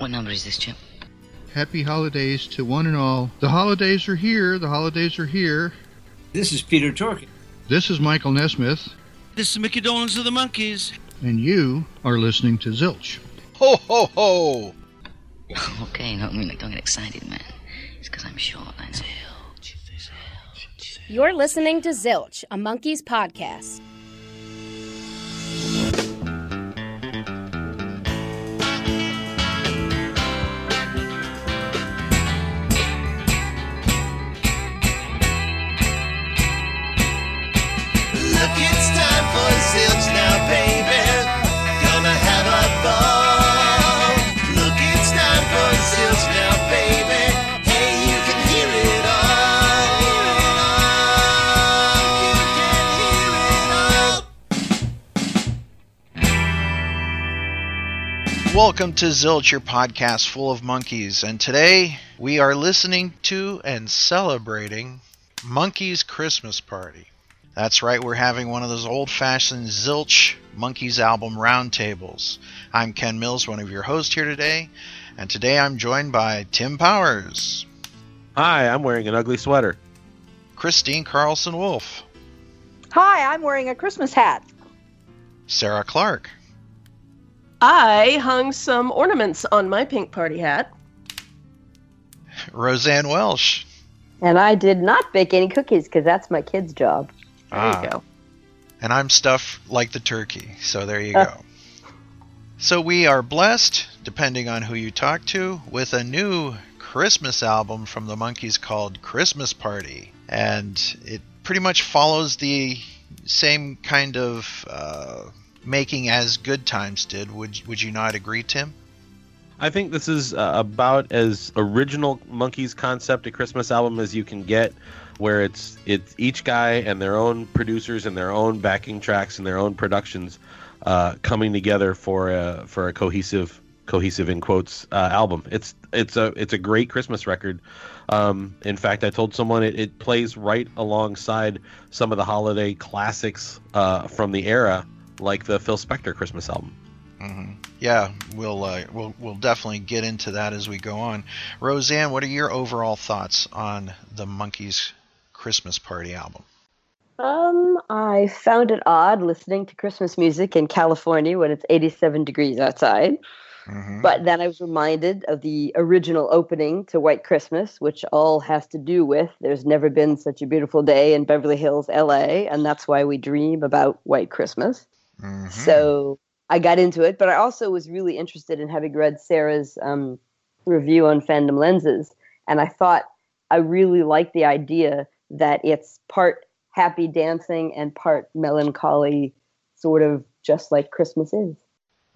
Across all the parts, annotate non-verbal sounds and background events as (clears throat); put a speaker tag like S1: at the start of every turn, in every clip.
S1: What number is this, Chip?
S2: Happy holidays to one and all. The holidays are here. The holidays are here.
S3: This is Peter Torkin.
S2: This is Michael Nesmith,
S4: This is Mickey Dolenz of the Monkees.
S2: and you are listening to Zilch.
S5: Ho ho ho! (laughs)
S1: Okay, no, I mean, like, don't get excited, man. It's because I'm short, I know.
S6: You're listening to Zilch, a Monkees podcast.
S5: Welcome to Zilch, your podcast full of monkeys, and today we are listening to and celebrating Monkees Christmas Party. That's right, we're having one of those old fashioned Zilch Monkees album roundtables. I'm Ken Mills, one of your hosts here today, and today I'm joined by Tim Powers,
S7: Hi, I'm wearing an ugly sweater.
S5: Christine Carlson Wolf,
S8: Hi, I'm wearing a Christmas hat.
S5: Sarah Clark,
S9: I hung some ornaments on my pink party hat.
S5: Roseanne Welsh,
S10: And I did not bake any cookies because that's my kid's job.
S9: There
S5: Ah.
S9: you go.
S5: and I'm stuffed like the turkey. So there you
S10: Uh.
S5: go. So we are blessed, depending on who you talk to, with a new Christmas album from the Monkees called Christmas Party, and it pretty much follows the same kind of uh, making as Good Times did. Would Would you not agree, Tim?
S7: I think this is uh, about as original Monkees concept a Christmas album as you can get, where it's it's each guy and their own producers and their own backing tracks and their own productions uh, coming together for a for a cohesive cohesive in quotes uh, album. It's it's a it's a great Christmas record. Um, in fact, I told someone it, it plays right alongside some of the holiday classics uh, from the era, like the Phil Spector Christmas album.
S5: hmm Yeah, we'll uh, we'll we'll definitely get into that as we go on. Roseanne, what are your overall thoughts on the Monkees Christmas Party album?
S10: Um, I found it odd listening to Christmas music in California when it's 87 degrees outside.
S5: Mhm.
S10: But then I was reminded of the original opening to White Christmas, which all has to do with there's never been such a beautiful day in Beverly Hills, LA, and that's why we dream about White Christmas.
S5: Mhm.
S10: So I got into it, but I also was really interested in having read Sarah's um, review on Fandom Lenses, and I thought I really liked the idea that it's part happy dancing and part melancholy, sort of just like Christmas is.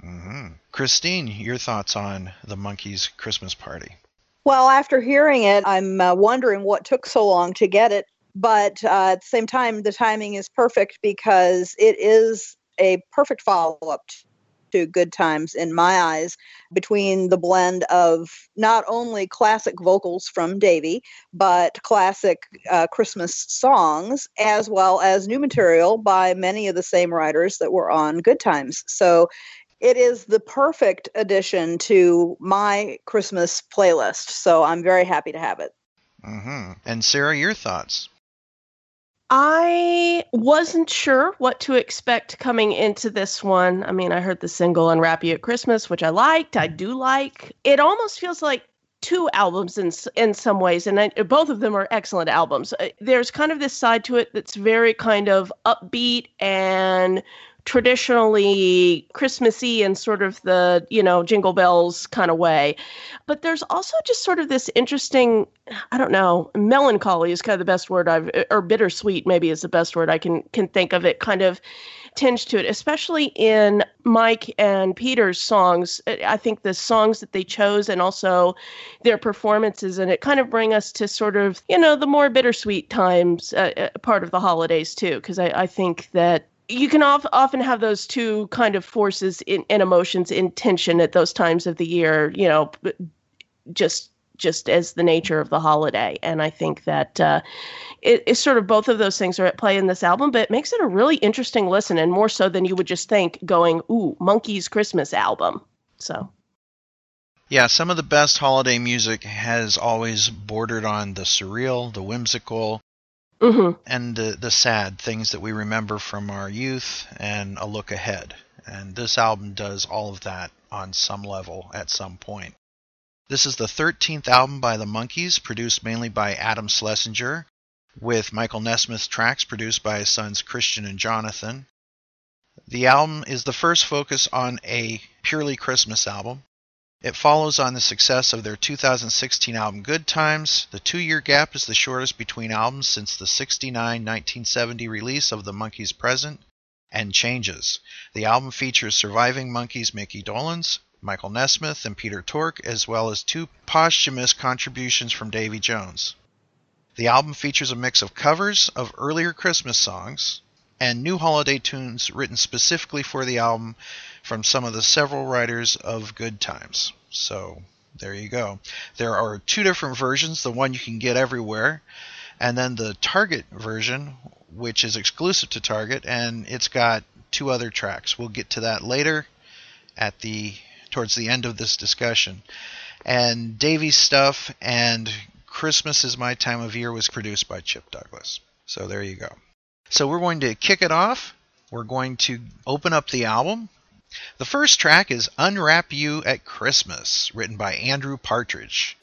S5: hmm Christine, your thoughts on the Monkees Christmas Party?
S8: Well, after hearing it, I'm uh, wondering what took so long to get it. But uh, at the same time, the timing is perfect because it is a perfect follow up to Good Times in my eyes, between the blend of not only classic vocals from Davy, but classic uh, Christmas songs, as well as new material by many of the same writers that were on Good Times. So it is the perfect addition to my Christmas playlist. So I'm very happy to have it.
S5: hmm And Sarah, your thoughts?
S9: I wasn't sure what to expect coming into this one. I mean, I heard the single Unwrap You at Christmas, which I liked. I do like. It almost feels like two albums in in some ways, and I, both of them are excellent albums. Uh, There's kind of this side to it that's very kind of upbeat and traditionally Christmassy and sort of the, you know, jingle bells kind of way. But there's also just sort of this interesting, I don't know, melancholy is kind of the best word I've or bittersweet maybe is the best word I can can think of it kind of tinge to it, especially in Mike and Peter's songs. I think the songs that they chose and also their performances and it kind of bring us to sort of, you know, the more bittersweet times, uh, uh, part of the holidays too, because I, I think that you can of, often have those two kind of forces in, and emotions in tension at those times of the year, you know, just just as the nature of the holiday. And I think that uh, it, it's sort of both of those things are at play in this album, but it makes it a really interesting listen and more so than you would just think going, ooh, Monkees Christmas album. So
S5: Yeah, some of the best holiday music has always bordered on the surreal, the whimsical,
S9: Mm-hmm.
S5: and the, the sad things that we remember from our youth and a look ahead. And this album does all of that on some level at some point. This is the 13th album by the Monkees, produced mainly by Adam Schlesinger, with Michael Nesmith tracks produced by his sons Christian and Jonathan. The album is the first focus on a purely Christmas album. It follows on the success of their 2016 album Good Times. The two year gap is the shortest between albums since the 69 1970 release of The Monkees Present and Changes. The album features surviving Monkees Mickey Dolenz, Michael Nesmith, and Peter Tork, as well as two posthumous contributions from Davy Jones. The album features a mix of covers of earlier Christmas songs and new holiday tunes written specifically for the album from some of the several writers of Good Times. So there you go. There are two different versions the one you can get everywhere, and then the Target version, which is exclusive to Target, and it's got two other tracks. We'll get to that later at the towards the end of this discussion. And Davy's stuff and Christmas is My Time of Year was produced by Chip Douglas. So there you go. So we're going to kick it off. We're going to open up the album. The first track is Unwrap You at Christmas, written by Andrew Partridge.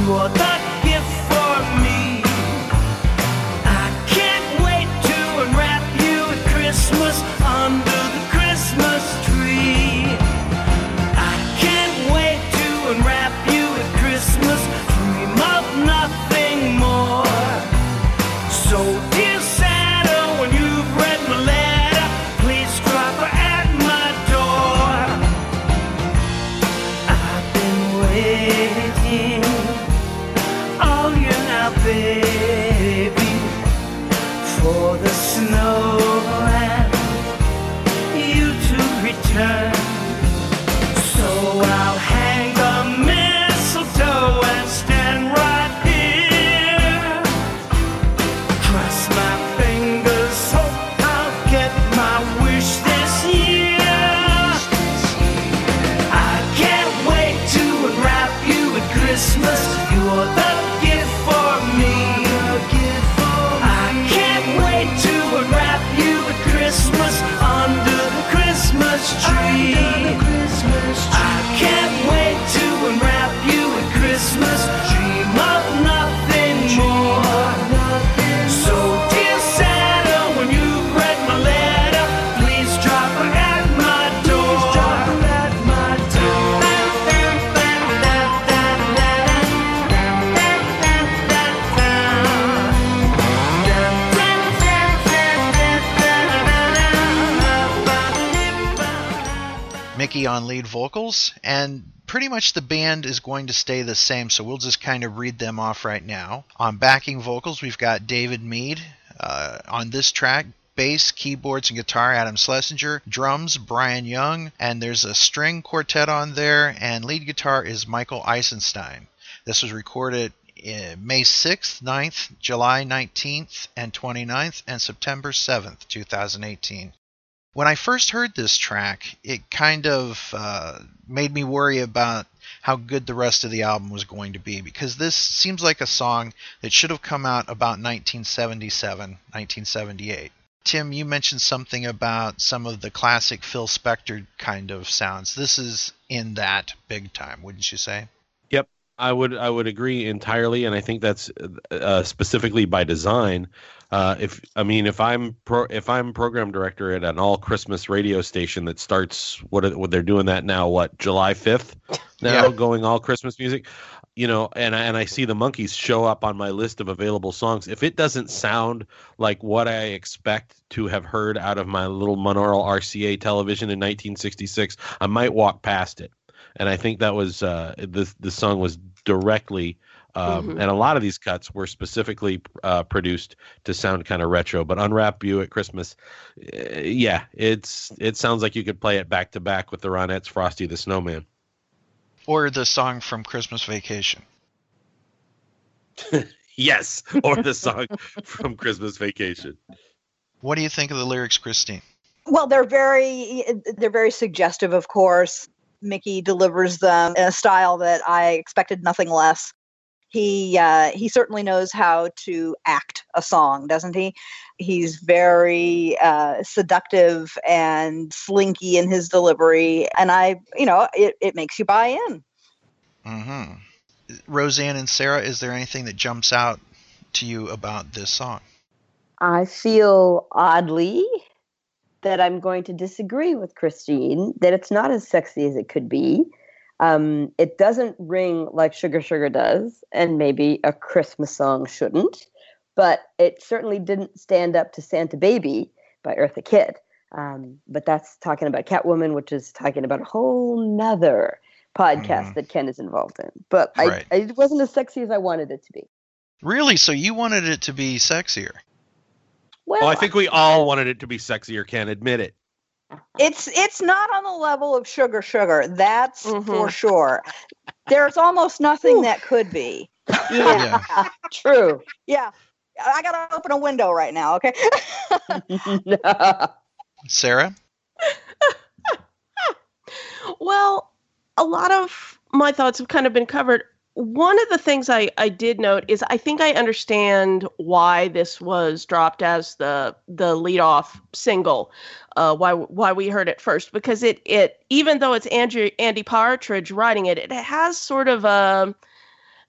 S11: You are the
S5: much the band is going to stay the same, so we'll just kind of read them off right now. On backing vocals, we've got David Mead. Uh, on this track, bass, keyboards, and guitar, Adam Schlesinger. Drums, Brian Young. And there's a string quartet on there, and lead guitar is Michael Eisenstein. This was recorded uh, May 6th, 9th, July 19th, and 29th, and September 7th, 2018. When I first heard this track, it kind of uh, made me worry about how good the rest of the album was going to be because this seems like a song that should have come out about 1977, 1978. Tim, you mentioned something about some of the classic Phil Spector kind of sounds. This is in that big time, wouldn't you say?
S7: Yep, I would I would agree entirely, and I think that's uh, specifically by design. Uh, if I mean if I'm pro, if I'm program director at an all Christmas radio station that starts what what they're doing that now what July fifth (laughs) now
S5: Yeah.
S7: going all Christmas music, you know, and I, and I see the Monkees show up on my list of available songs. If it doesn't sound like what I expect to have heard out of my little monaural RCA television in 1966, I might walk past it. And I think that was uh, the the song was directly. Um,
S9: Mhm.
S7: And a lot of these cuts were specifically uh, produced to sound kind of retro. But "Unwrap You at Christmas," uh, yeah, it's it sounds like you could play it back to back with the Ronettes' "Frosty the Snowman."
S5: Or the song from Christmas Vacation. (laughs)
S7: Yes, or the song (laughs) from Christmas Vacation.
S5: What do you think of the lyrics, Christine?
S8: Well, they're very they're very suggestive, of course. Mickey delivers them in a style that I expected nothing less. He uh, he certainly knows how to act a song, doesn't he? He's very uh, seductive and slinky in his delivery, and I, you know, it, it makes you buy in.
S5: Mm-hmm. Roseanne and Sarah, is there anything that jumps out to you about this song?
S10: I feel oddly that I'm going to disagree with Christine that it's not as sexy as it could be. Um, it doesn't ring like Sugar Sugar does, and maybe a Christmas song shouldn't, but it certainly didn't stand up to Santa Baby by Eartha Kitt. Um, but that's talking about Catwoman, which is talking about a whole nother podcast
S5: Mhm.
S10: that Ken is involved in. But
S5: Right.
S10: I, it wasn't as sexy as I wanted it to be.
S5: Really? So you wanted it to be sexier?
S10: Well,
S7: Well, I think we all wanted it to be sexier. Ken, admit it.
S8: It's it's not on the level of Sugar Sugar, that's for
S9: Mhm.
S8: sure. There's almost nothing that could be. Yeah,
S5: Yeah. (laughs)
S10: true.
S8: yeah. I gotta open a window right now. Okay. (laughs)
S5: Sarah? (laughs)
S9: Well, a lot of my thoughts have kind of been covered. One of the things I, I did note is I think I understand why this was dropped as the the lead off single, uh, why why we heard it first because it it even though it's Andrew Andy Partridge writing it, it has sort of a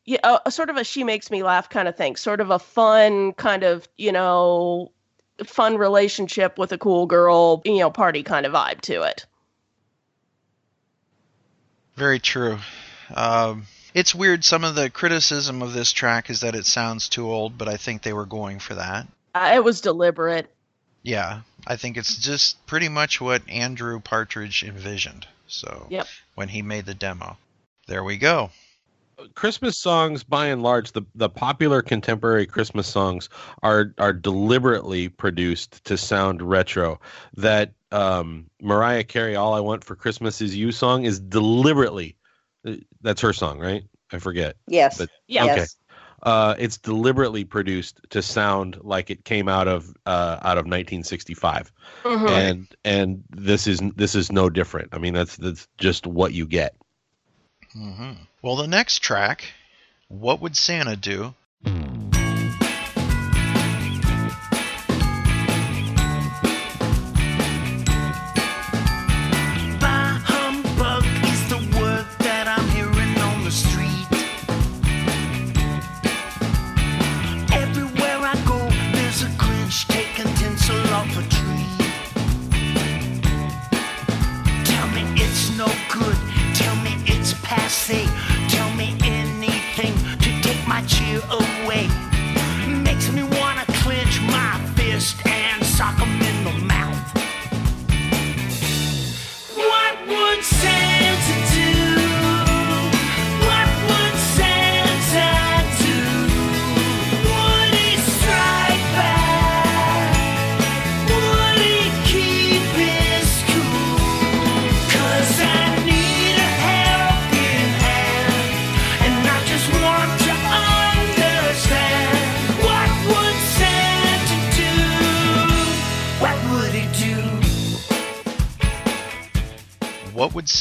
S9: yeah, a sort of a she makes me laugh kind of thing, sort of a fun kind of you know fun relationship with a cool girl, you know, party kind of vibe to it.
S5: Very true. Um, it's weird. Some of the criticism of this track is that it sounds too old, but I think they were going for that.
S9: Uh, it was deliberate.
S5: Yeah, I think it's just pretty much what Andrew Partridge envisioned. So
S9: Yep.
S5: when he made the demo, there we go.
S7: Christmas songs, by and large, the, the popular contemporary Christmas songs are are deliberately produced to sound retro. That um, Mariah Carey, "All I Want for Christmas Is You" song is deliberately. Uh, That's her song, right? I forget.
S10: yes.
S7: But-
S9: Yeah.
S7: Okay. Uh, it's deliberately produced to sound like it came out of uh, out of 1965,
S9: Mhm.
S7: and and this is this is no different. I mean, that's that's just what you get.
S5: hmm Well, the next track, "What Would Santa Do?"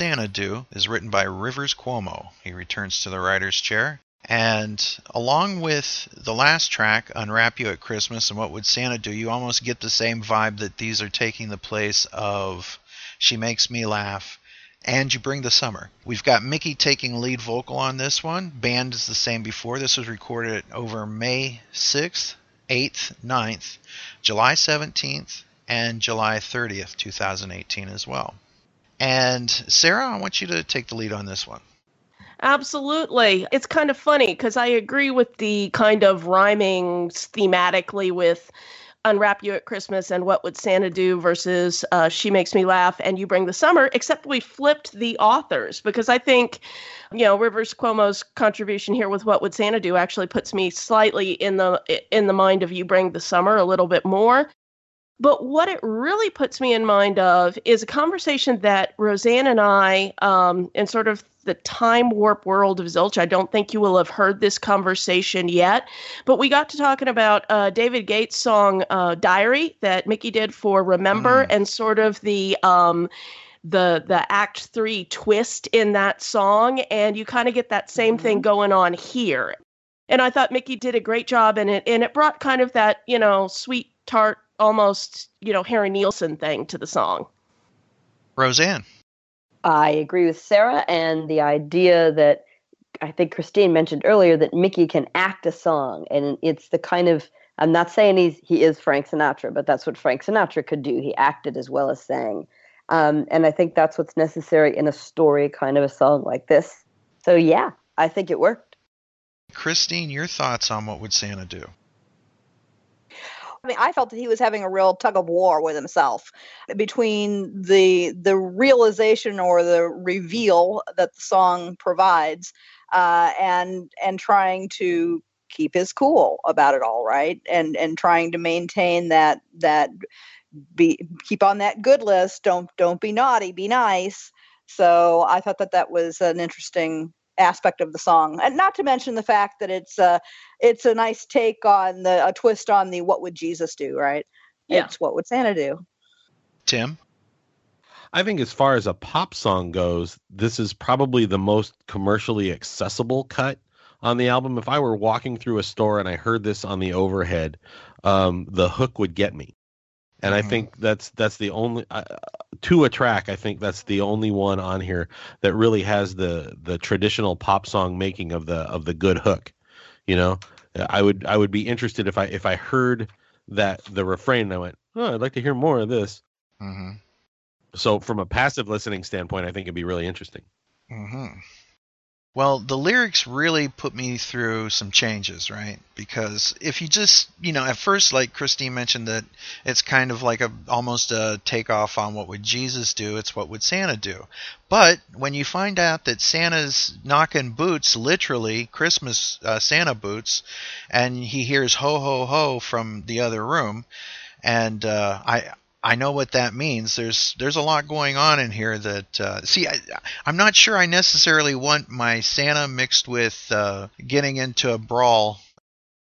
S11: Santa Do
S5: is written by Rivers Cuomo. He returns to the writer's chair. And along with the last track, Unwrap You at Christmas and What Would Santa Do, you almost get the same vibe that these are taking the place of She Makes Me Laugh and You Bring the Summer. We've got Mickey taking lead vocal on this one. Band is the same before. This was recorded over May 6th, 8th, 9th, July 17th, and July 30th, 2018 as well. And Sarah, I want you to take the lead on this one.
S9: Absolutely. It's kind of funny because I agree with the kind of rhyming thematically with Unwrap You at Christmas and What Would Santa Do versus uh, She Makes Me Laugh and You Bring the Summer, except we flipped the authors because I think, you know, Rivers Cuomo's contribution here with What Would Santa Do actually puts me slightly in the in the mind of You Bring the Summer a little bit more. But what it really puts me in mind of is a conversation that Roseanne and I, um, in sort of the time warp world of Zilch, I don't think you will have heard this conversation yet, but we got to talking about uh, David Gates' song uh, "Diary" that Mickey did for "Remember" and sort of the um, the the Act Three twist in that song, and you kind of get that same thing going on here. And I thought Mickey did a great job in it, and it brought kind of that you know sweet tart almost, you know, Harry Nilsson thing to the song.
S5: Roseanne.
S10: I agree with Sarah and the idea that I think Christine mentioned earlier that Mickey can act a song, and it's the kind of I'm not saying he's he is Frank Sinatra, but that's what Frank Sinatra could do. He acted as well as sang, um, and I think that's what's necessary in a story kind of a song like this. So yeah, I think it worked.
S5: Christine, your thoughts on what would Santa do?
S8: I mean, I felt that he was having a real tug of war with himself between the the realization or the reveal that the song provides, uh, and and trying to keep his cool about it all, right? And and trying to maintain that that be keep on that good list. Don't don't be naughty, be nice. So I thought that that was an interesting aspect of the song, and not to mention the fact that it's a it's a nice take on the a twist on the what would Jesus do, right?
S9: Yeah.
S8: It's what would Santa do?
S5: Tim?
S7: I think as far as a pop song goes, this is probably the most commercially accessible cut on the album. If I were walking through a store and I heard this on the overhead, um, the hook would get me. And I think that's that's the only uh, to a track. I think that's the only one on here that really has the the traditional pop song making of the of the good hook. You know, I would I would be interested if I if I heard that the refrain and I went, oh, I'd like to hear more of this.
S5: Mm-hmm.
S7: So from a passive listening standpoint, I think it'd be really interesting.
S5: Mm-hmm. Well, the lyrics really put me through some changes, right? Because if you just, you know, at first, like Christine mentioned, that it's kind of like a almost a takeoff on what would Jesus do? It's what would Santa do? But when you find out that Santa's knocking boots, literally Christmas uh, Santa boots, and he hears ho ho ho from the other room, and uh, I I know what that means. There's there's a lot going on in here that uh, see. I, I'm not sure I necessarily want my Santa mixed with uh, getting into a brawl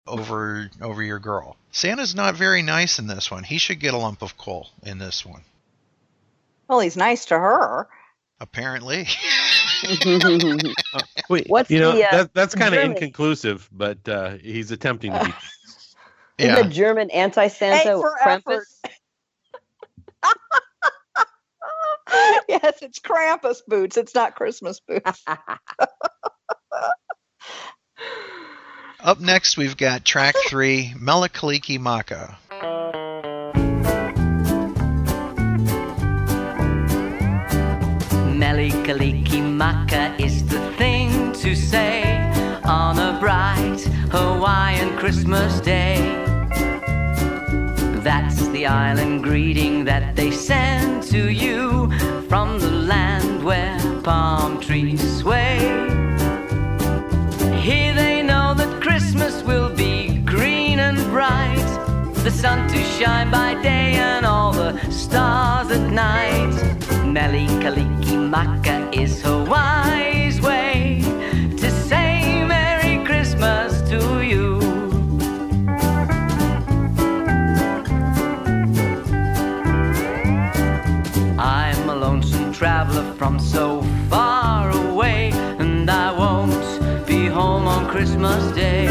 S5: over over your girl. Santa's not very nice in this one. He should get a lump of coal in this one.
S8: Well, he's nice to her.
S5: Apparently. (laughs)
S7: Wait,
S10: What's
S7: you know
S10: the, uh,
S7: that that's kind of inconclusive, but uh, he's attempting to be. (laughs)
S10: Is
S5: yeah.
S10: the German anti-Santa
S8: A for
S10: Krampus? (laughs)
S8: yes, it's Krampus boots. It's not Christmas boots. (laughs)
S5: Up next, we've got track three, Mele Kalikimaka.
S1: Mele Kalikimaka is the thing to say on a bright Hawaiian Christmas day. That's the island greeting that they send to you from the land where palm trees sway. Here they know that Christmas will be green and bright, the sun to shine by day and all the stars at night. Meli Kaliki Maka is Hawaii's from so far away, and I won't be home on Christmas Day.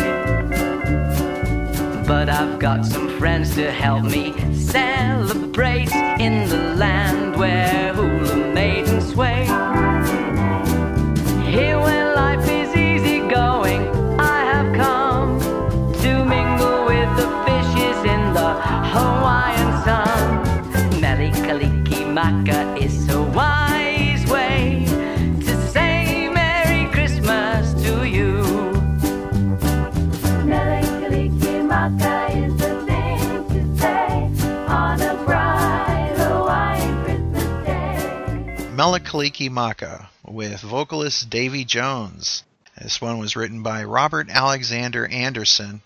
S1: But I've got some friends to help me celebrate in the land where Mele Kalikimaka with
S5: vocalist Davy Jones. This one was written by Robert Alexander Anderson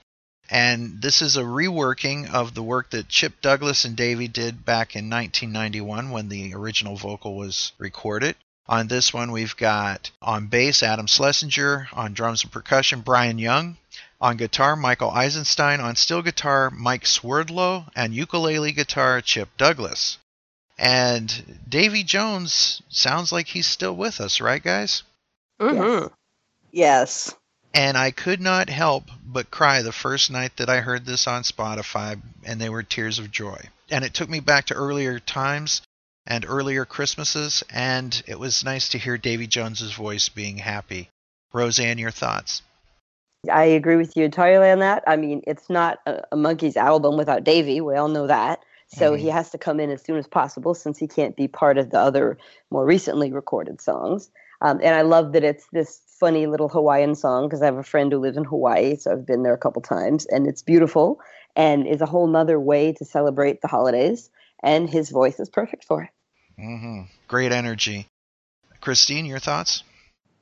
S5: And this is a reworking of the work that Chip Douglas and Davy did back in 1991 when the original vocal was recorded. On this one, we've got on bass Adam Schlesinger, on drums and percussion Brian Young, on guitar Michael Eisenstein, on steel guitar Mike Swerdlow, and ukulele guitar Chip Douglas. And Davy Jones sounds like he's still with us, right, guys?
S9: Mm-hmm.
S8: Yes.
S5: And I could not help but cry the first night that I heard this on Spotify, and they were tears of joy. And it took me back to earlier times and earlier Christmases, and it was nice to hear Davy Jones's voice being happy. Roseanne, your thoughts?
S10: I agree with you entirely on that. I mean, it's not a, a Monkees album without Davy. We all know that. So he has to come in as soon as possible since he can't be part of the other more recently recorded songs. Um, and I love that it's this funny little Hawaiian song because I have a friend who lives in Hawaii, so I've been there a couple times, and it's beautiful and is a whole nother way to celebrate the holidays. And his voice is perfect for it.
S5: Mm-hmm. Great energy. Christine, your thoughts?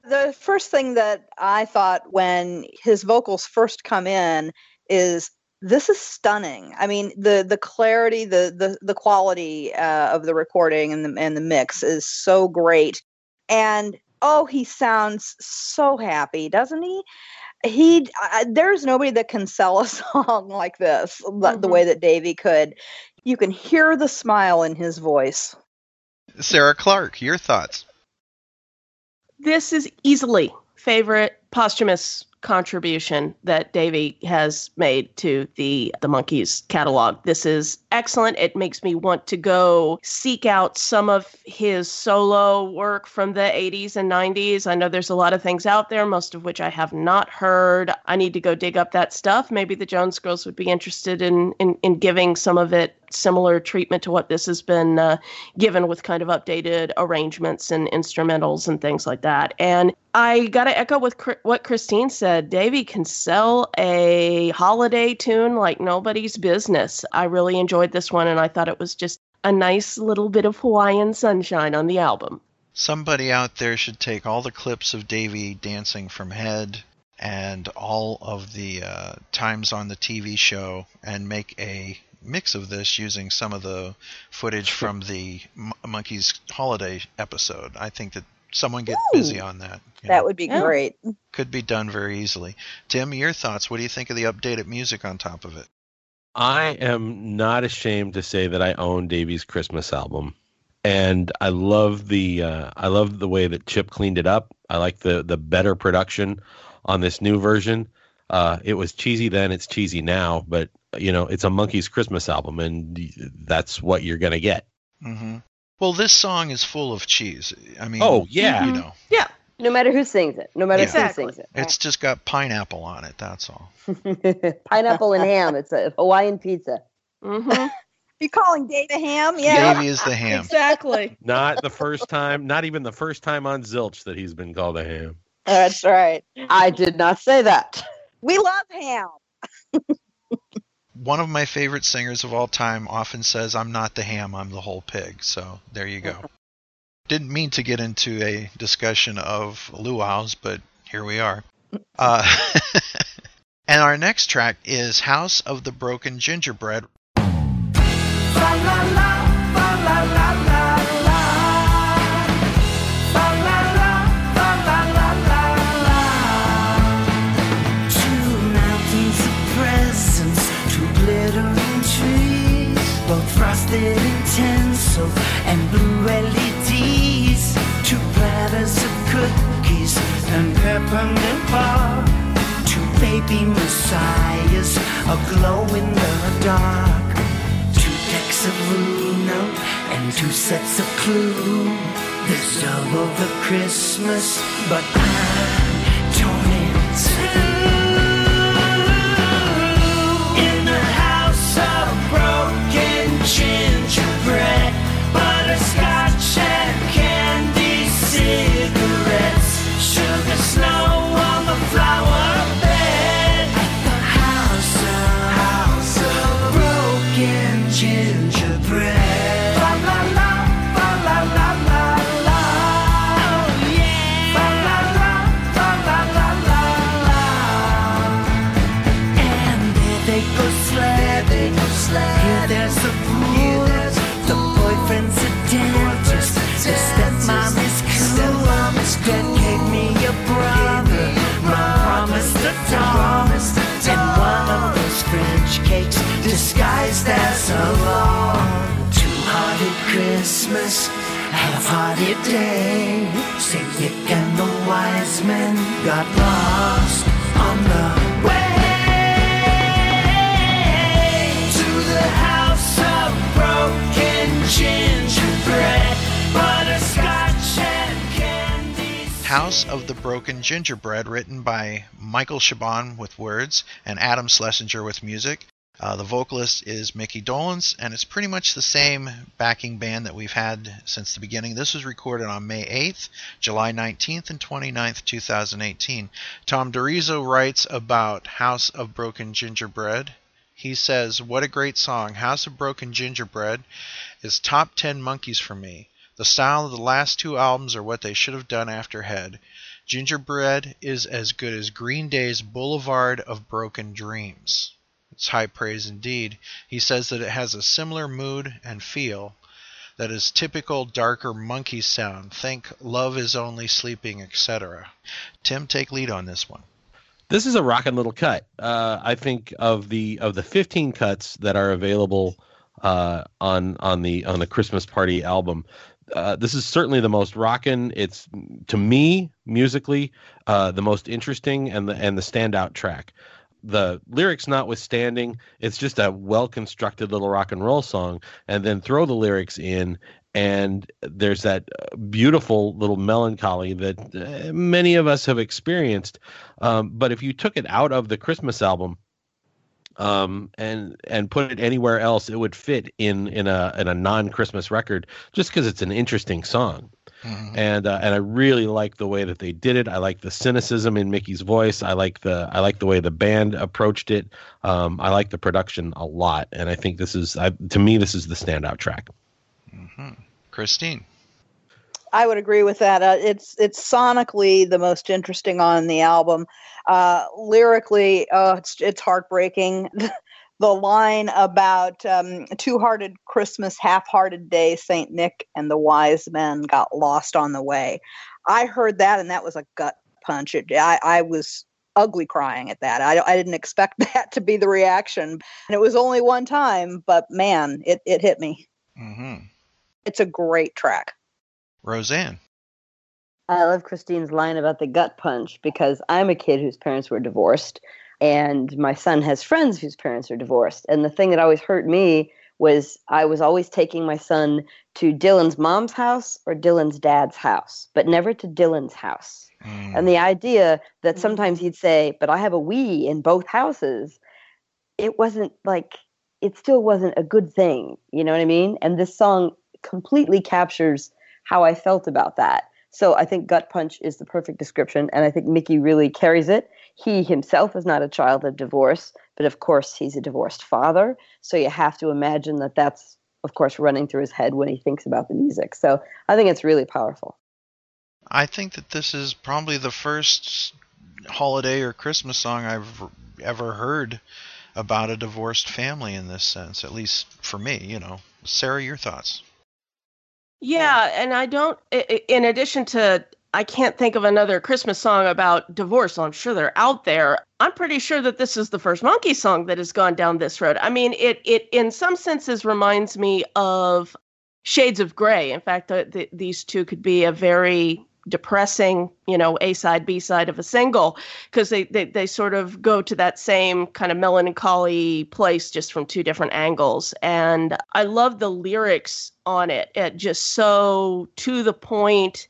S8: The first thing that I thought when his vocals first come in is this is stunning. I mean, the the clarity, the the the quality uh, of the recording and the and the mix is so great. And oh, he sounds so happy, doesn't he? He I, there's nobody that can sell a (laughs) song like this the, the way that Davy could. You can hear the smile in his voice.
S5: Sarah Clark, your thoughts?
S9: This is easily favorite posthumous contribution that Davy has made to the the Monkees catalog. This is excellent. It makes me want to go seek out some of his solo work from the 80s and 90s. I know there's a lot of things out there, most of which I have not heard. I need to go dig up that stuff. Maybe the Jones Girls would be interested in in, in giving some of it similar treatment to what this has been uh, given with kind of updated arrangements and instrumentals and things like that. And I got to echo with what Christine said. Davy can sell a holiday tune like nobody's business. I really enjoyed this one, and I thought it was just a nice little bit of Hawaiian sunshine on the album.
S5: Somebody out there should take all the clips of Davy dancing from Head and all of the uh, times on the TV show and make a mix of this using some of the footage from the M- Monkees holiday episode. I think that someone get busy on that. you know.
S8: That would be
S9: Yeah.
S8: great.
S5: could be done very easily. Tim, your thoughts? What do you think of the updated music on top of it?
S7: I am not ashamed to say that I own Davy's Christmas album, and I love the uh, I love the way that Chip cleaned it up. I like the the better production on this new version. Uh, it was cheesy then, it's cheesy now, but you know it's a Monkees Christmas album, and that's what you're gonna get.
S5: hmm Well, this song is full of cheese. I mean,
S7: Oh, yeah.
S5: you know,
S9: Yeah.
S10: No matter who sings it, no matter
S5: Yeah.
S10: who
S9: Exactly.
S10: sings it.
S5: it's just got pineapple on it. That's all. (laughs)
S10: Pineapple and ham. It's a Hawaiian pizza.
S9: Mm-hmm. (laughs)
S8: You calling Dave a ham? Yeah.
S5: Davy is the ham.
S9: exactly. (laughs)
S7: Not the first time, not even the first time on Zilch that he's been called a ham.
S8: That's right.
S10: I did not say that.
S8: We love ham.
S5: One of my favorite singers of all time often says, "I'm not the ham, I'm the whole pig." So there you go. Didn't mean to get into a discussion of luau's, but here we are. Uh, (laughs) and our next track is "House of the Broken Gingerbread."
S11: Two dark. Two decks of Uno and two sets of Clue. There's double the Christmas, but I'm that's a two-hearted Christmas, half-hearted day. Saint and the wise men got lost on the way house of.
S5: House of the Broken Gingerbread, written by Michael Chabon with words and Adam Schlesinger with music, uh, the vocalist is Mickey Dolenz, and it's pretty much the same backing band that we've had since the beginning. This was recorded on May 8th, July 19th, and 29th, 2018. Tom DeRiso writes about House of Broken Gingerbread. He says, What a great song. House of Broken Gingerbread is top 10 Monkees for me. The style of the last two albums are what they should have done after Head. Gingerbread is as good as Green Day's Boulevard of Broken Dreams. It's high praise indeed. He says that it has a similar mood and feel that is typical darker monkey sound. Think Love is Only Sleeping, etc. Tim, take lead on this one.
S7: This is a rockin' little cut. Uh, I think of the of the 15 cuts that are available uh, on on the on the Christmas Party album. Uh, this is certainly the most rockin'. It's to me musically uh, the most interesting and the and the standout track. The lyrics notwithstanding, it's just a well constructed little rock and roll song. And then throw the lyrics in, and there's that uh, beautiful little melancholy that uh, many of us have experienced. Um, but if you took it out of the Christmas album, um, and and put it anywhere else, it would fit in in a in a non Christmas record just because it's an interesting song. And uh, and I really like the way that they did it. I like the cynicism in Mickey's voice. I like the I like the way the band approached it. Um, I like the production a lot, and I think this is I, to me this is the standout track.
S5: Christine.
S8: I would agree with that. Uh, it's it's sonically the most interesting on the album. Uh, lyrically, uh, it's it's heartbreaking. (laughs) the line about um, two-hearted Christmas, half-hearted day, Saint Nick and the wise men got lost on the way. I heard that, and that was a gut punch. It, I, I was ugly crying at that. I, I didn't expect (laughs) that to be the reaction, and it was only one time, but man, it it hit me.
S5: hmm
S8: It's a great track.
S5: Roseanne.
S10: I love Christine's line about the gut punch because I'm a kid whose parents were divorced, and my son has friends whose parents are divorced. And the thing that always hurt me was I was always taking my son to Dylan's mom's house or Dylan's dad's house, but never to Dylan's house. Hmm. And the idea that hmm. sometimes he'd say, But I have a we in both houses, it wasn't like, it still wasn't a good thing. You know what I mean? And this song completely captures how I felt about that. So I think Gut Punch is the perfect description, and I think Mickey really carries it. He himself is not a child of divorce, but of course he's a divorced father. So you have to imagine that that's, of course, running through his head when he thinks about the music. So I think it's really powerful.
S5: I think that this is probably the first holiday or Christmas song I've ever heard about a divorced family in this sense, at least for me, you know. Sarah, your thoughts?
S9: Yeah, and I don't. In addition to, I can't think of another Christmas song about divorce. I'm sure they're out there. I'm pretty sure that this is the first Monkey song that has gone down this road. I mean, it it in some senses reminds me of Shades of Grey. In fact, the, the, these two could be a very depressing, you know, A side, B side of a single, because they, they they sort of go to that same kind of melancholy place just from two different angles. And I love the lyrics on it. It just so to the point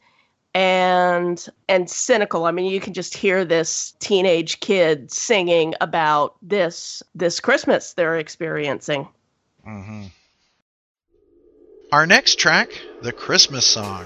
S9: and and cynical. I mean, you can just hear this teenage kid singing about this this Christmas they're experiencing.
S5: hmm Our next track, The Christmas Song.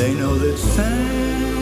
S12: They know that Santa's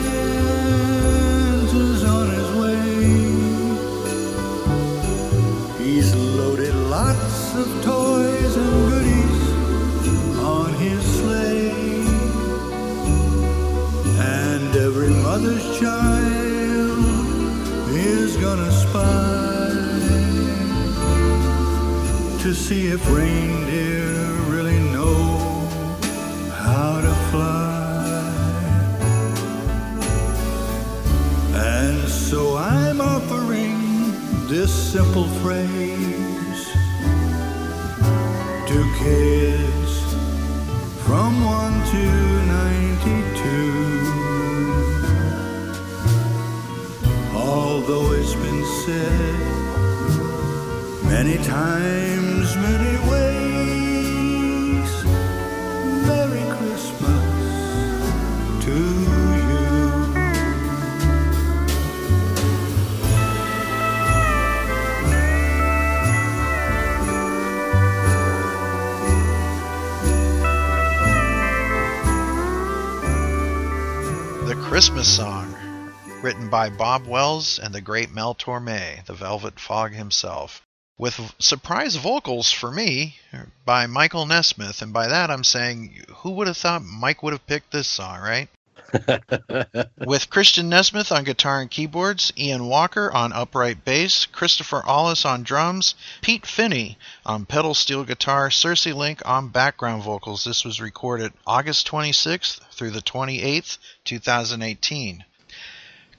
S5: by Bob Wells and the great Mel Torme, the Velvet Fog himself, with surprise vocals for me by Michael Nesmith. And by that, I'm saying, who would have thought Mike would have picked this song, right? (laughs) with Christian Nesmith on guitar and keyboards, Ian Walker on upright bass, Christopher Allis on drums, Pete Finney on pedal steel guitar, Circe Link on background vocals. This was recorded August 26th through the 28th, 2018.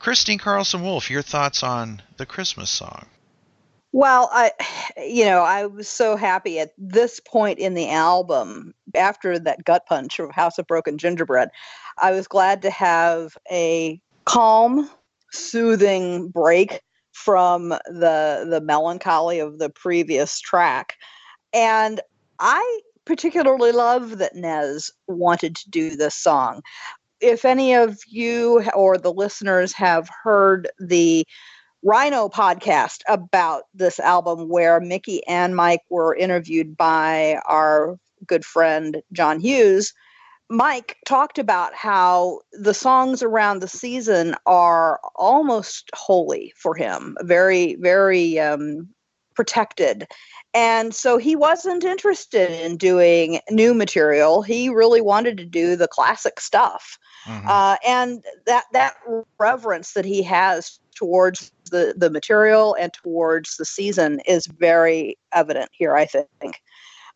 S5: Christine Carlson Wolf, your thoughts on the Christmas song?
S8: Well, I, you know, I was so happy at this point in the album, after that gut punch of House of Broken Gingerbread, I was glad to have a calm, soothing break from the the melancholy of the previous track. And I particularly love that Nez wanted to do this song. If any of you or the listeners have heard the Rhino podcast about this album, where Mickey and Mike were interviewed by our good friend John Hughes. Mike talked about how the songs around the season are almost holy for him, very, very um, protected. And so he wasn't interested in doing new material. He really wanted to do the classic stuff. Uh, and that that reverence that he has towards the the material and towards the season is very evident here i think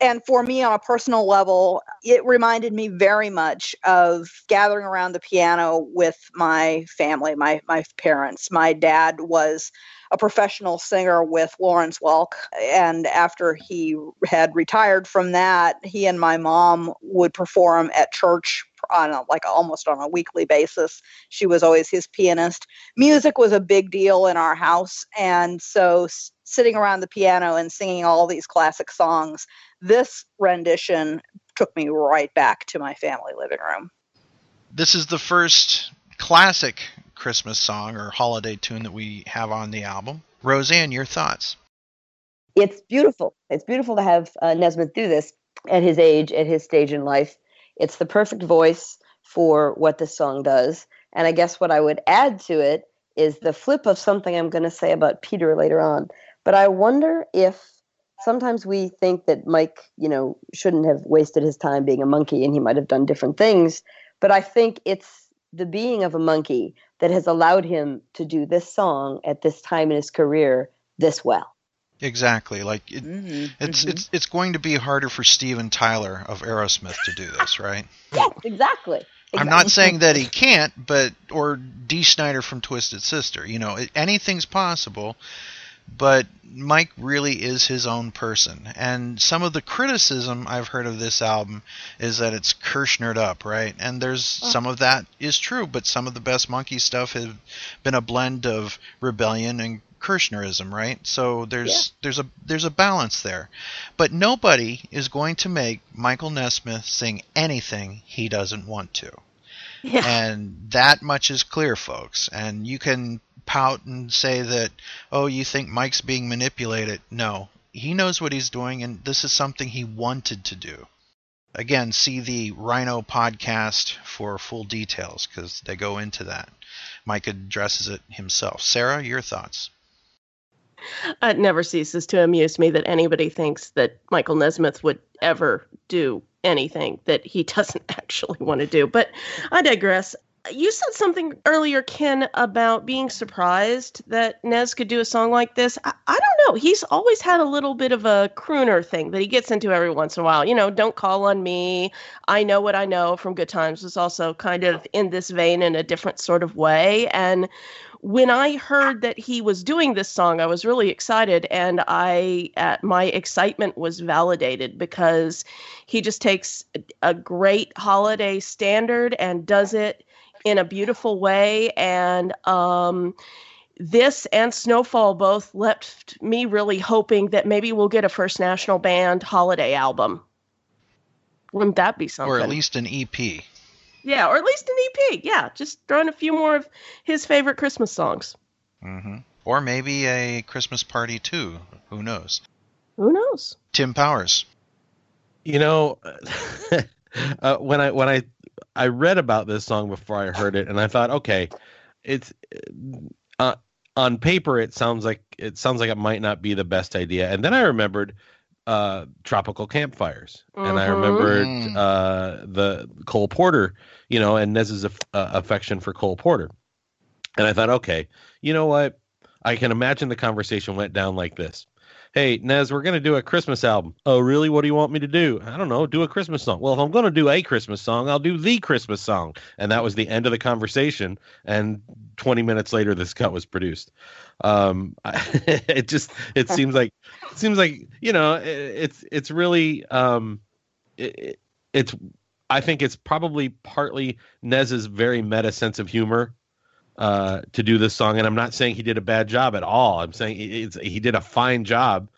S8: and for me on a personal level it reminded me very much of gathering around the piano with my family my my parents my dad was a professional singer with Lawrence Welk and after he had retired from that he and my mom would perform at church on a, like almost on a weekly basis. She was always his pianist. Music was a big deal in our house, and so sitting around the piano and singing all these classic songs, this rendition took me right back to my family living room.
S5: This is the first classic Christmas song or holiday tune that we have on the album. Roseanne, your thoughts?
S10: it's beautiful. It's beautiful to have uh, Nesmith do this at his age, at his stage in life. It's the perfect voice for what this song does. And I guess what I would add to it is the flip of something I'm going to say about Peter later on. But I wonder if sometimes we think that Mike, you know, shouldn't have wasted his time being a Monkee and he might have done different things. But I think it's the being of a Monkee that has allowed him to do this song at this time in his career this well.
S5: Exactly. Like it, mm-hmm. it's mm-hmm. it's it's going to be harder for Steven Tyler of Aerosmith to do this, right?
S10: Yes, exactly.
S5: I'm not saying that he can't, but or Dee Snider from Twisted Sister. You know, anything's possible. But Mike really is his own person. And some of the criticism I've heard of this album is that it's Kirshnered up, right? And there's oh. some of that is true, but some of the best Monkee stuff has been a blend of rebellion and Kirshnerism, right? So there's there's a there's a balance there. But nobody is going to make Michael Nesmith sing anything he doesn't want to. And that much is clear, folks. And you can pout and say that, oh, you think Mike's being manipulated. No, he knows what he's doing, and this is something he wanted to do. Again, see the Rhino podcast for full details because they go into that. Mike addresses it himself. Sarah, your thoughts?
S9: Uh, it never ceases to amuse me that anybody thinks that Michael Nesmith would ever do anything that he (laughs) doesn't actually want to do. But I digress. You said something earlier, Ken, about being surprised that Nez could do a song like this. I, I don't know. He's always had a little bit of a crooner thing that he gets into every once in a while. You know, Don't Call on Me. I Know What I Know from Good Times was also kind of in this vein in a different sort of way. And when I heard that he was doing this song, I was really excited, and I uh, my excitement was validated because he just takes a- a great holiday standard and does it in a beautiful way. And um, this and Snowfall both left me really hoping that maybe we'll get a First National Band holiday album. Wouldn't that be something?
S5: Or at least an EP.
S9: Yeah, or at least an EP. Yeah, just throwing a few more of his favorite Christmas songs.
S5: Mm-hmm. Or maybe a Christmas party too. Who knows?
S9: Who knows?
S5: Tim Powers.
S7: You know, (laughs) uh, when I when I I read about this song before I heard it, and I thought, okay, it's uh, on paper it sounds like it sounds like it might not be the best idea, and then I remembered uh, tropical campfires, and I
S9: Mhm.
S7: remembered
S5: Mm.
S7: uh, the Cole Porter, you know, and Nez's aff- uh, affection for Cole Porter, and I thought, okay, you know what? I can imagine the conversation went down like this. Hey, Nez, we're going to do a Christmas album. Oh, really? What do you want me to do? I don't know. Do a Christmas song. Well, if I'm going to do a Christmas song, I'll do the Christmas song. And that was the end of the conversation. And 20 minutes later, this cut was produced. Um, (laughs) it just, it seems like, it seems like, you know, it, it's, it's really, um, it, it- it's, I think it's probably partly Nez's very meta sense of humor uh, to do this song. And I'm not saying he did a bad job at all. I'm saying he- it's, he did a fine job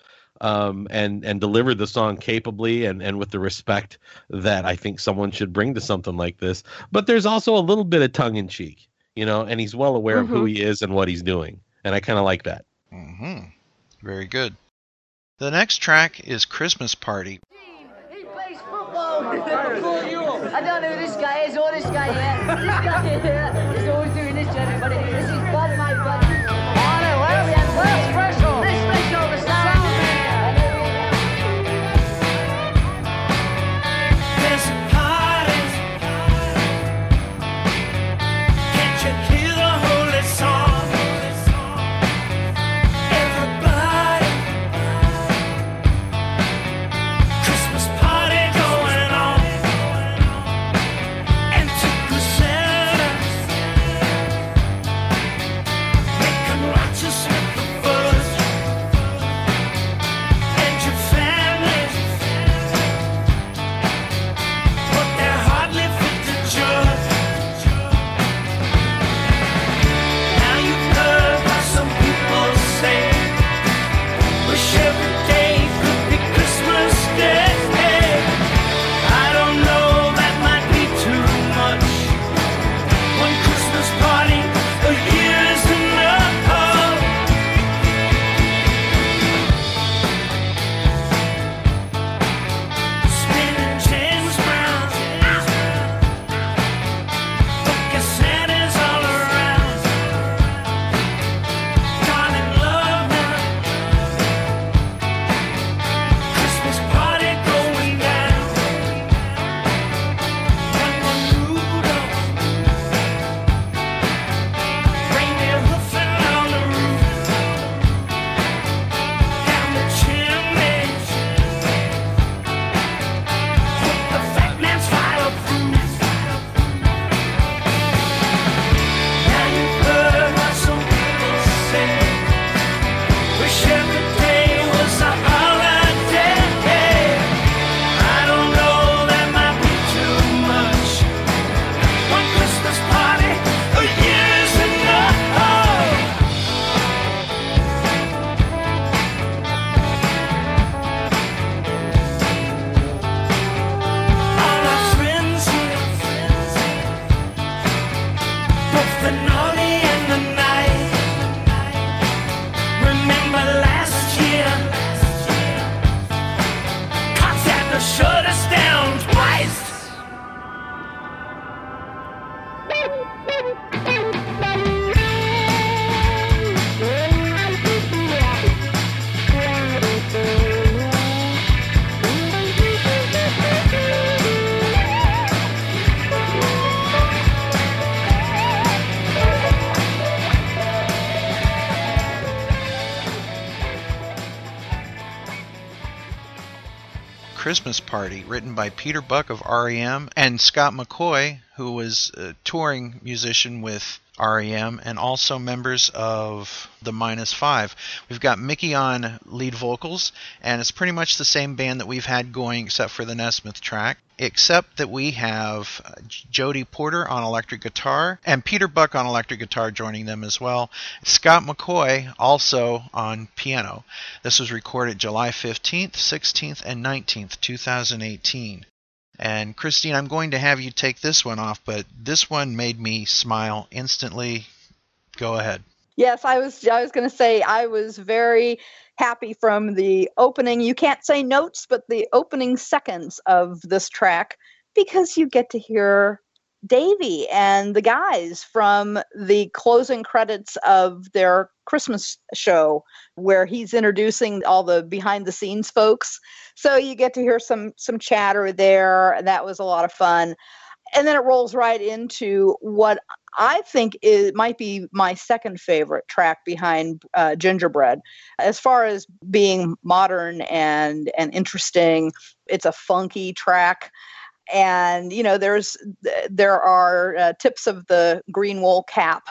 S7: um, and and delivered the song capably and, and with the respect that I think someone should bring to something like this. But there's also a little bit of tongue in cheek, you know, and he's well aware of who
S5: Mhm.
S7: he is and what he's doing. And I kind of like that.
S5: Mm-hmm. Very good. The next track is Christmas Party.
S13: He plays football. (laughs) I don't know who this guy is or this guy here. This guy here is always doing this
S11: Christmas Party,
S5: written by Peter Buck of REM and Scott McCaughey, who was a touring musician with REM and also members of the Minus Five. We've got Mickey on lead vocals, and it's pretty much the same band that we've had going except for the Nesmith track. Except that we have Jody Porter on electric guitar and Peter Buck on electric guitar joining them as well. Scott McCaughey also on piano. This was recorded July 15th, 16th, and 19th, 2018. And Christine, I'm going to have you take this one off, but this one made me smile instantly. Go ahead.
S8: Yes, I was. I was going to say I was very happy from the opening. You can't say notes, but the opening seconds of this track because you get to hear Davy and the guys from the closing credits of their Christmas show, where he's introducing all the behind the scenes folks. So you get to hear some some chatter there, that was a lot of fun. And then it rolls right into what I think is might be my second favorite track behind uh, Gingerbread, as far as being modern and and interesting. It's a funky track, and you know there's there are uh, tips of the green wool cap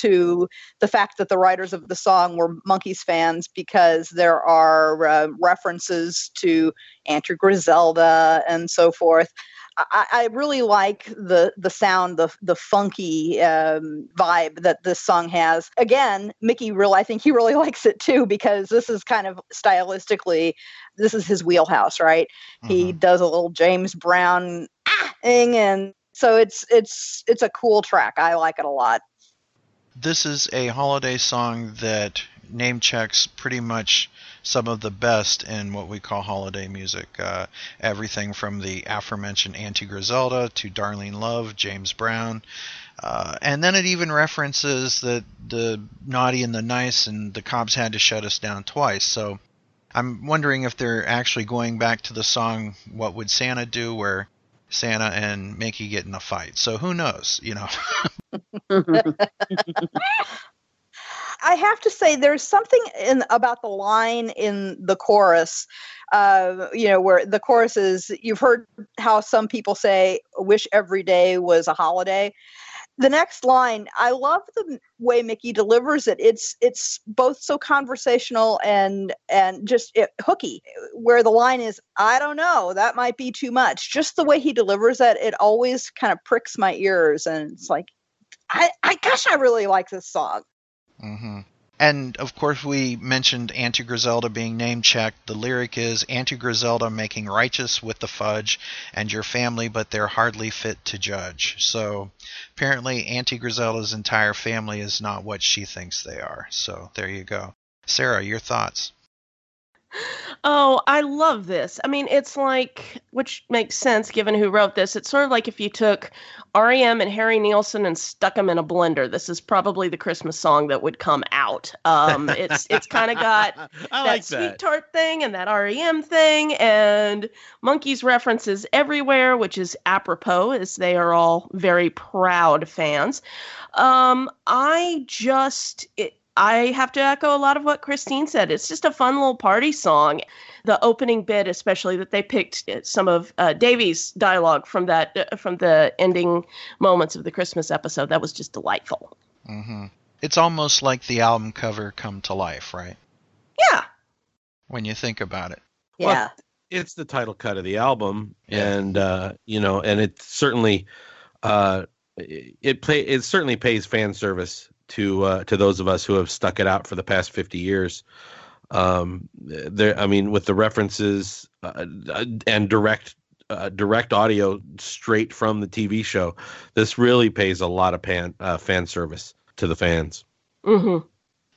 S8: to the fact that the writers of the song were Monkees fans because there are uh, references to Auntie Griselda and so forth. I, I really like the the sound, the the funky um, vibe that this song has. Again, Mickey real I think he really (laughs) likes it too because this is kind of stylistically, this is his wheelhouse, right? He does a little James Brown ah, thing, and so it's it's it's a cool track. I like it a lot.
S5: This is a holiday song that name checks pretty much some of the best in what we call holiday music. Uh, everything from the aforementioned Auntie Griselda to Darlene Love, James Brown. Uh, and then it even references the the naughty and the nice, and the cops had to shut us down twice. So I'm wondering if they're actually going back to the song "What Would Santa Do," where Santa and Mickey get in a fight. So who knows? You know.
S8: I have to say, there's something in about the line in the chorus. Uh, you know, where the chorus is, you've heard how some people say, "Wish every day was a holiday." The next line, I love the way Mickey delivers it. It's it's both so conversational and and just it, hooky. Where the line is, "I don't know, that might be too much." Just the way he delivers that, it always kind of pricks my ears, and it's like, I, I gosh, I really like this song.
S5: hmm And of course, we mentioned Auntie Griselda being name checked. The lyric is Auntie Griselda making righteous with the fudge, and your family, but they're hardly fit to judge. So apparently, Auntie Griselda's entire family is not what she thinks they are. So there you go. Sarah, your thoughts?
S9: Oh, I love this. I mean, it's like, which makes sense given who wrote this. It's sort of like if you took REM and Harry Nilsson and stuck them in a blender. This is probably the Christmas song that would come out. Um, it's it's kind of got (laughs) that
S7: like
S9: sweet
S7: that.
S9: tart thing and that REM thing and Monkees references everywhere, which is apropos as they are all very proud fans. Um, I just it, I have to echo a lot of what Christine said. It's just a fun little party song. The opening bit, especially that they picked uh, some of uh, Davy's dialogue from that uh, from the ending moments of the Christmas episode. That was just delightful.
S5: Mm-hmm. It's almost like the album cover come to life, right?
S9: Yeah.
S5: when you think about it.
S7: Well, it's the title cut of the album, and uh, you know, and it certainly, uh, it it play it certainly pays fan service to uh, to those of us who have stuck it out for the past fifty years. Um, there, I mean, with the references uh, and direct uh, direct audio straight from the TV show, this really pays a lot of pan, uh, fan service to the fans.
S9: Mm-hmm.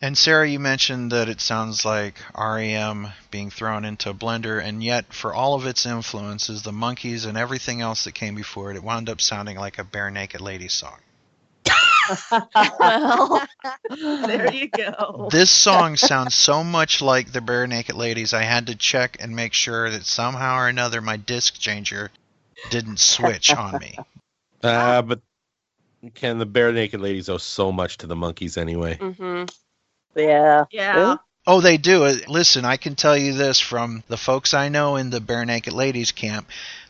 S5: And Sarah, you mentioned that it sounds like REM being thrown into a blender, and yet for all of its influences, the Monkees and everything else that came before it, it wound up sounding like a Barenaked Lady song.
S9: Well, (laughs) there you go.
S5: This song sounds so much like the Barenaked Ladies. I had to check and make sure that somehow or another my disc changer didn't switch on me.
S7: Uh, (laughs) but can the Barenaked Ladies owe so much to the Monkees anyway?
S9: Mm-hmm.
S8: Yeah.
S9: Yeah.
S5: Oh, they do. Uh, Listen, I can tell you this from the folks I know in the Barenaked Ladies camp.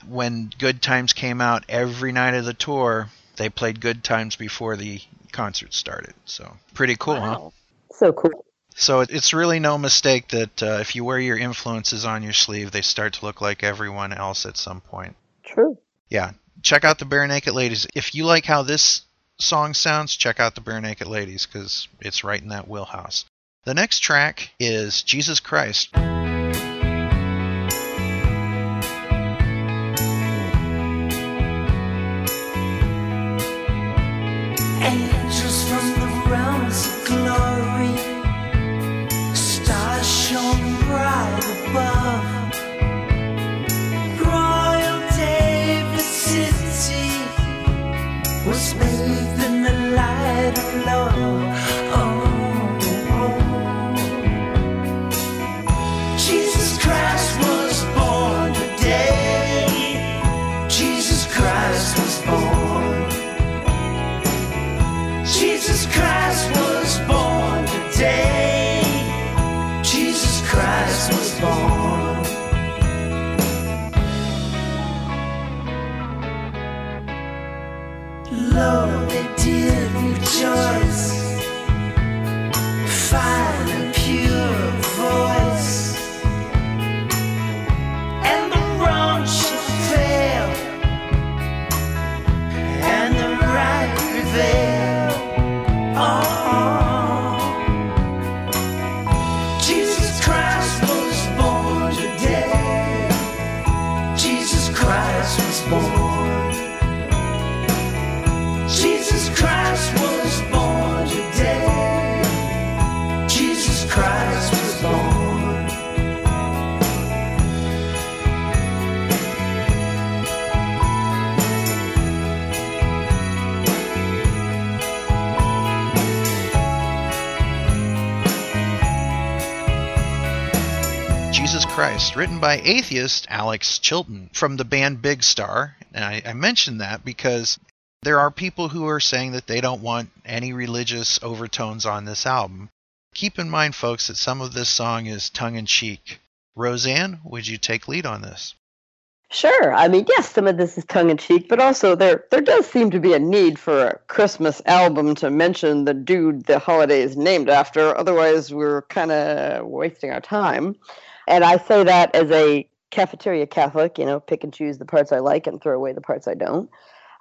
S5: When Good Times came out every night of the tour, they played Good Times before the concert started. So pretty cool, huh?
S8: So cool.
S5: So it's really no mistake that uh, if you wear your influences on your sleeve, they start to look like everyone else at some point.
S8: True.
S5: Yeah, check out the Barenaked Ladies. If you like how this song sounds, check out the Barenaked Ladies because it's right in that wheelhouse. The next track is Jesus Christ.
S11: Angels Christ Christ,
S5: written by atheist Alex Chilton from the band Big Star. And I, I mention that because there are people who are saying that they don't want any religious overtones on this album. Keep in mind, folks, that some of this song is tongue in cheek. Roseanne, would you take lead on this?
S10: Sure. I mean, yes, some of this is tongue in cheek, but also there there does seem to be a need for a Christmas album to mention the dude the holiday is named after. Otherwise, we're kind of wasting our time. And I say that as a cafeteria Catholic, you know, pick and choose the parts I like and throw away the parts I don't.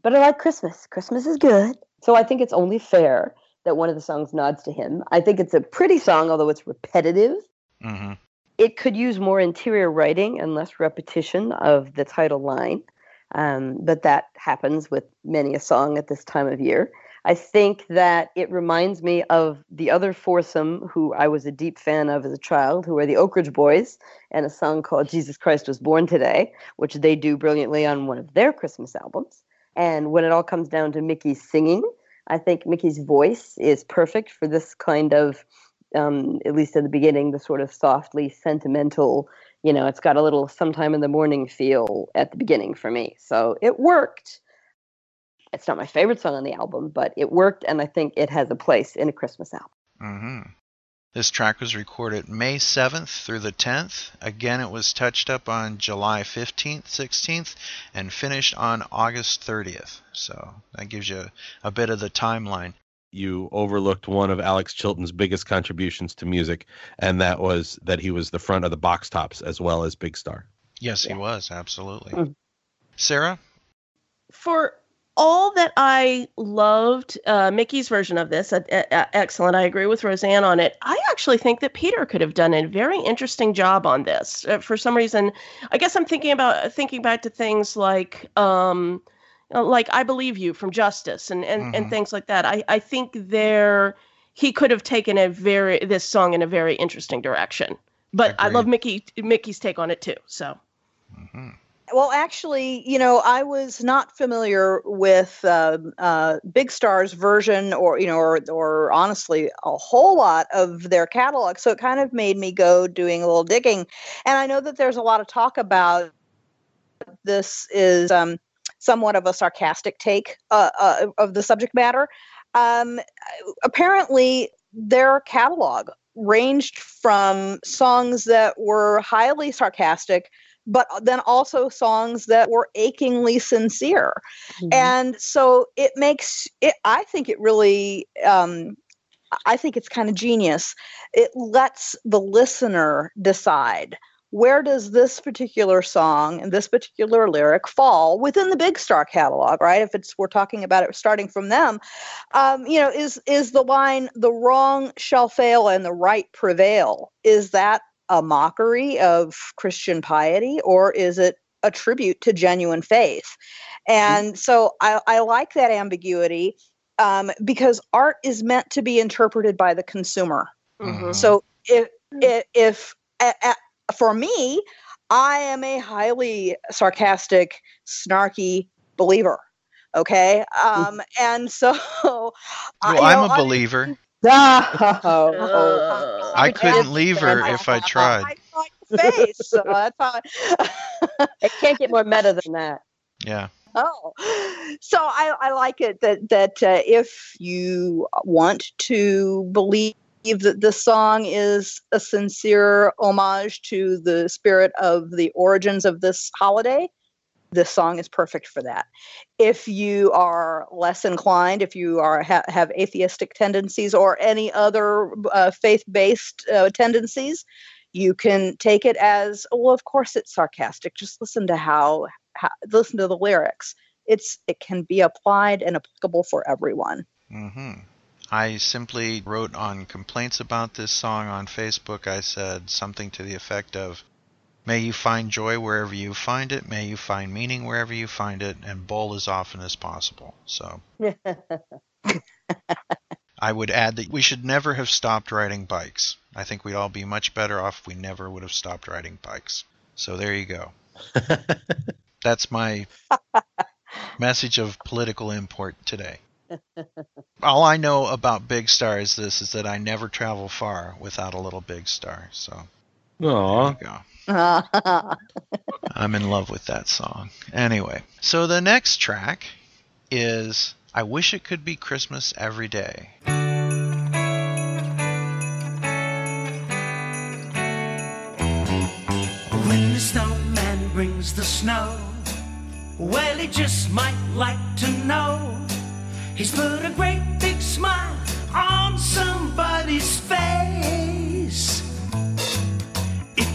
S10: But I like Christmas. Christmas is good. So I think it's only fair that one of the songs nods to him. I think it's a pretty song, although it's repetitive
S5: Mm-hmm.
S10: it could use more interior writing and less repetition of the title line. Um, but that happens with many a song at this time of year. I think that it reminds me of the other foursome who I was a deep fan of as a child, who are the Oak Ridge Boys, and a song called Jesus Christ Was Born Today, which they do brilliantly on one of their Christmas albums. And when it all comes down to Mickey's singing, I think Mickey's voice is perfect for this kind of um, at least in the beginning, the sort of softly sentimental, you know, it's got a little sometime in the morning feel at the beginning for me. So it worked. It's not my favorite song on the album, but it worked, and I think it has a place in a Christmas album.
S5: Mm-hmm. This track was recorded May 7th through the 10th. Again, it was touched up on July 15th, 16th, and finished on August 30th. So that gives you a bit of the timeline.
S7: you overlooked one of Alex Chilton's biggest contributions to music, and that was that he was the front of the box tops as well as Big Star.
S5: Yes, he was absolutely.
S10: Mm.
S5: Sarah,
S9: for all that I loved uh, Mickey's version of this, uh, uh, excellent. I agree with Roseanne on it. I actually think that Peter could have done a very interesting job on this. Uh, for some reason, I guess I'm thinking about thinking back to things like. Um, like I believe you from Justus and and, and
S5: Mhm.
S9: things like that. I I think there he could have taken a very this song in a very interesting direction. But I love Mickey Mickey's take on it too. So
S8: Well, actually, you know, I was not familiar with uh, uh, Big Star's version, or you know, or or honestly, a whole lot of their catalog. So it kind of made me go doing a little digging, and I know that there's a lot of talk about this is um, somewhat of a sarcastic take uh, uh, of the subject matter. Um, apparently, their catalog ranged from songs that were highly sarcastic but then also songs that were achingly sincere. And so it makes it i think it really um i think it's kind of genius. It lets the listener decide where does this particular song and this particular lyric fall within the big star catalog right? If it's we're talking about it starting from them um, you know is is the line the wrong shall fail and the right prevail is that a mockery of christian piety or is it a tribute to genuine faith? And so i, I like that ambiguity um, because art is meant to be interpreted by the consumer. So if if, if a, a, for me, I am a highly sarcastic, snarky believer. Okay, um, and so (laughs)
S5: well,
S8: I- you
S5: I'm
S8: a
S5: a
S8: I-
S5: believer. (laughs)
S8: Oh,
S5: I couldn't leave her if I tried. (laughs)
S8: face. So that's how (laughs)
S10: it can't get more meta than that.
S5: Yeah.
S8: Oh, so I, I like it that that uh, if you want to believe that the song is a sincere homage to the spirit of the origins of this holiday, this song is perfect for that. If you are less inclined, if you are ha- have atheistic tendencies or any other uh, faith-based uh, tendencies, you can take it as well. Of course, it's sarcastic. Just listen to how, how listen to the lyrics. It's it can be applied and applicable for everyone.
S5: hmm I simply wrote on complaints about this song on Facebook. I said something to the effect of, May you find joy wherever you find it, may you find meaning wherever you find it, and bowl as often as possible. So (laughs) I would add that we should never have stopped riding bikes. I think we'd all be much better off if we never would have stopped riding bikes. So there you go. (laughs) That's my message of political import today. (laughs) All I know about Big Star is this: is that I never travel far without a little Big Star. So
S7: Aw.
S5: go. (laughs) I'm in love with that song. Anyway, so the next track is "I Wish It Could Be Christmas Every Day."
S11: When the snowman brings the snow, well, he just might like to know. He's put a great big smile on somebody's face.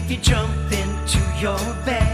S11: You jump into your bed,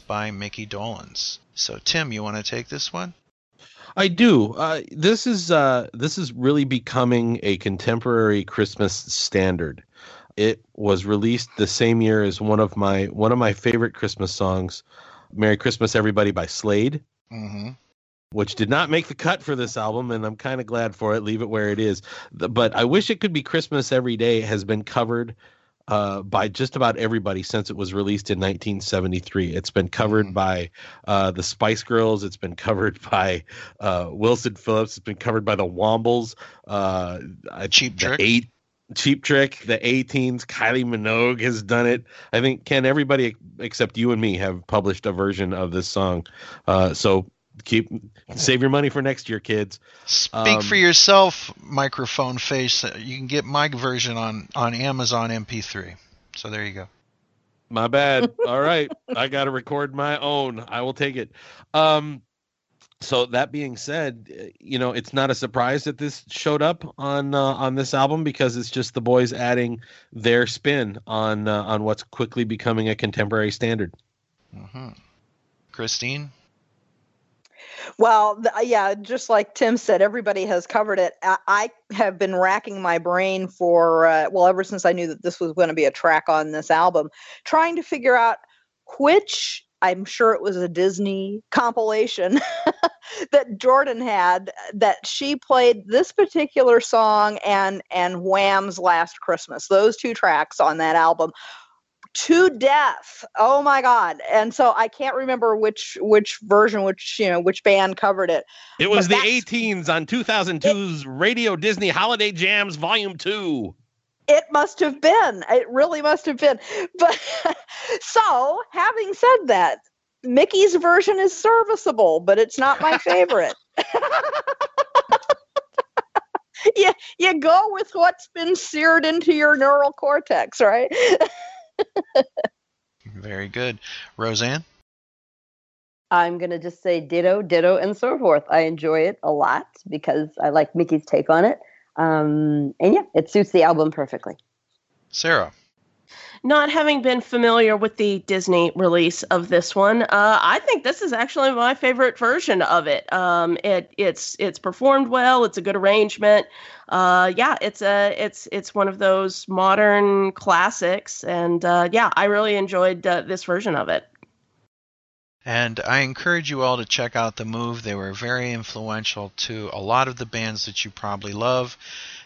S5: by Mickey Dolenz. So, Tim, you want to take this one?
S7: I do. Uh, this is uh, this is really becoming a contemporary Christmas standard. It was released the same year as one of my one of my favorite Christmas songs, "Merry Christmas Everybody" by Slade,
S5: Mm-hmm.
S7: which did not make the cut for this album, and I'm kind of glad for it. Leave it where it is. But I wish it could be Christmas every day has been covered uh, by just about everybody since it was released in 1973. It's been covered by uh, the Spice Girls. It's been covered (laughs) by uh, Wilson Phillips. It's been covered by the Wombles. Uh,
S5: Cheap
S7: the
S5: Trick.
S7: Eight, Cheap Trick. The A-Teens. Kylie Minogue has done it. I think Ken. Everybody except you and me have published a version of this song. Uh, so keep save your money for next year, kids.
S5: Speak
S7: Um,
S5: for yourself, microphone face. You can get my version on, on Amazon MP3. So there you go.
S7: My bad. (laughs) All right. I got to record my own. I will take it. Um so that being said, uh, you know, it's not a surprise that this showed up on uh, on this album because it's just the boys adding their spin on uh, on what's quickly becoming a contemporary standard.
S5: hmm Christine?
S8: Well, th- uh, yeah, just like Tim said, everybody has covered it. I, I have been racking my brain for, uh, well, ever since I knew that this was going to be a track on this album, trying to figure out which, I'm sure it was a Disney compilation (laughs) that Jordan had that she played this particular song and and Wham's Last Christmas. Those two tracks on that album to death. Oh my god. And so I can't remember which which version which you know which band covered it.
S7: It was
S8: But
S7: the A-Teens on 2002's Radio Disney Holiday Jams Volume 2.
S8: It must have been. It really must have been. But (laughs) so, having said that, Mickey's version is serviceable, but it's not my favorite. (laughs) yeah, you go with what's been seared into your neural cortex, right? (laughs)
S5: Very good. Roseanne?
S10: I'm gonna just say ditto, ditto, and so forth. I enjoy it a lot because I like Mickey's take on it. Um, and yeah, it suits the album perfectly.
S5: Sarah?
S9: Not having been familiar with the Disney release of this one, uh, I think this is actually my favorite version of it. Um, it it's it's performed well. It's a good arrangement. Uh, yeah, it's a it's it's one of those modern classics, and uh, yeah, I really enjoyed uh, this version of it.
S5: And I encourage you all to check out The Move. They were very influential to a lot of the bands that you probably love.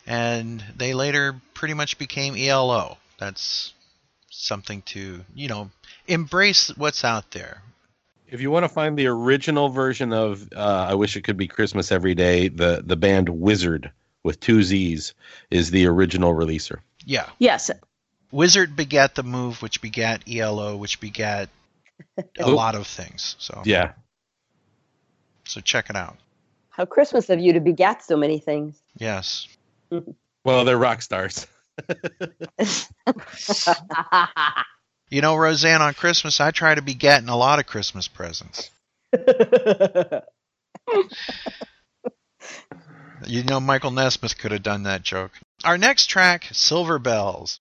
S5: And they later pretty much became ELO. That's something to, you know, embrace what's out there.
S7: If you want to find the original version of uh, "I Wish It Could Be Christmas Every Day," the the band Wizzard with two Z's is the original releaser.
S5: Yeah.
S9: Yes.
S5: Wizzard begat The Move, which begat ELO, which begat a lot of things. So
S7: Yeah,
S5: so check it out.
S10: How Christmas of you to begat so many things.
S5: Yes.
S7: well, they're rock stars. (laughs) (laughs)
S5: You know, Roseanne, on Christmas I try to be getting a lot of Christmas presents. (laughs) You know, Michael Nesmith could have done that joke. Our next track, Silver Bells.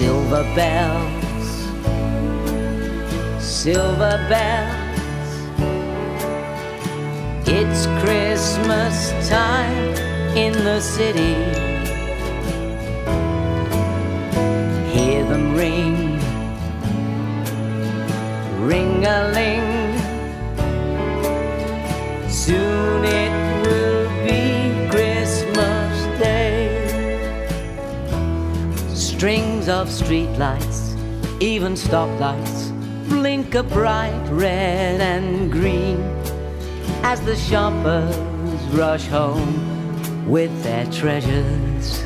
S1: silver bells, silver bells. It's Christmas time in the city. Hear them ring, ring a ling. Streetlights, even stoplights, blink a bright red and green as the shoppers rush home with their treasures.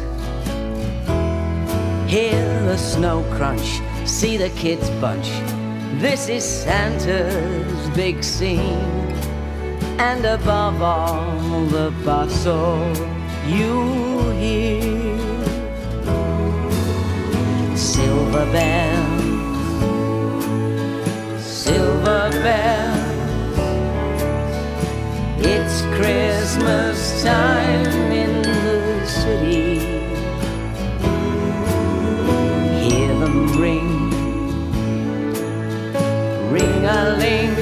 S1: Hear the snow crunch, see the kids bunch. This is Santa's big scene. And above all the bustle you hear silver bells, silver bells. It's Christmas time in the city. Hear them ring, ring a ling.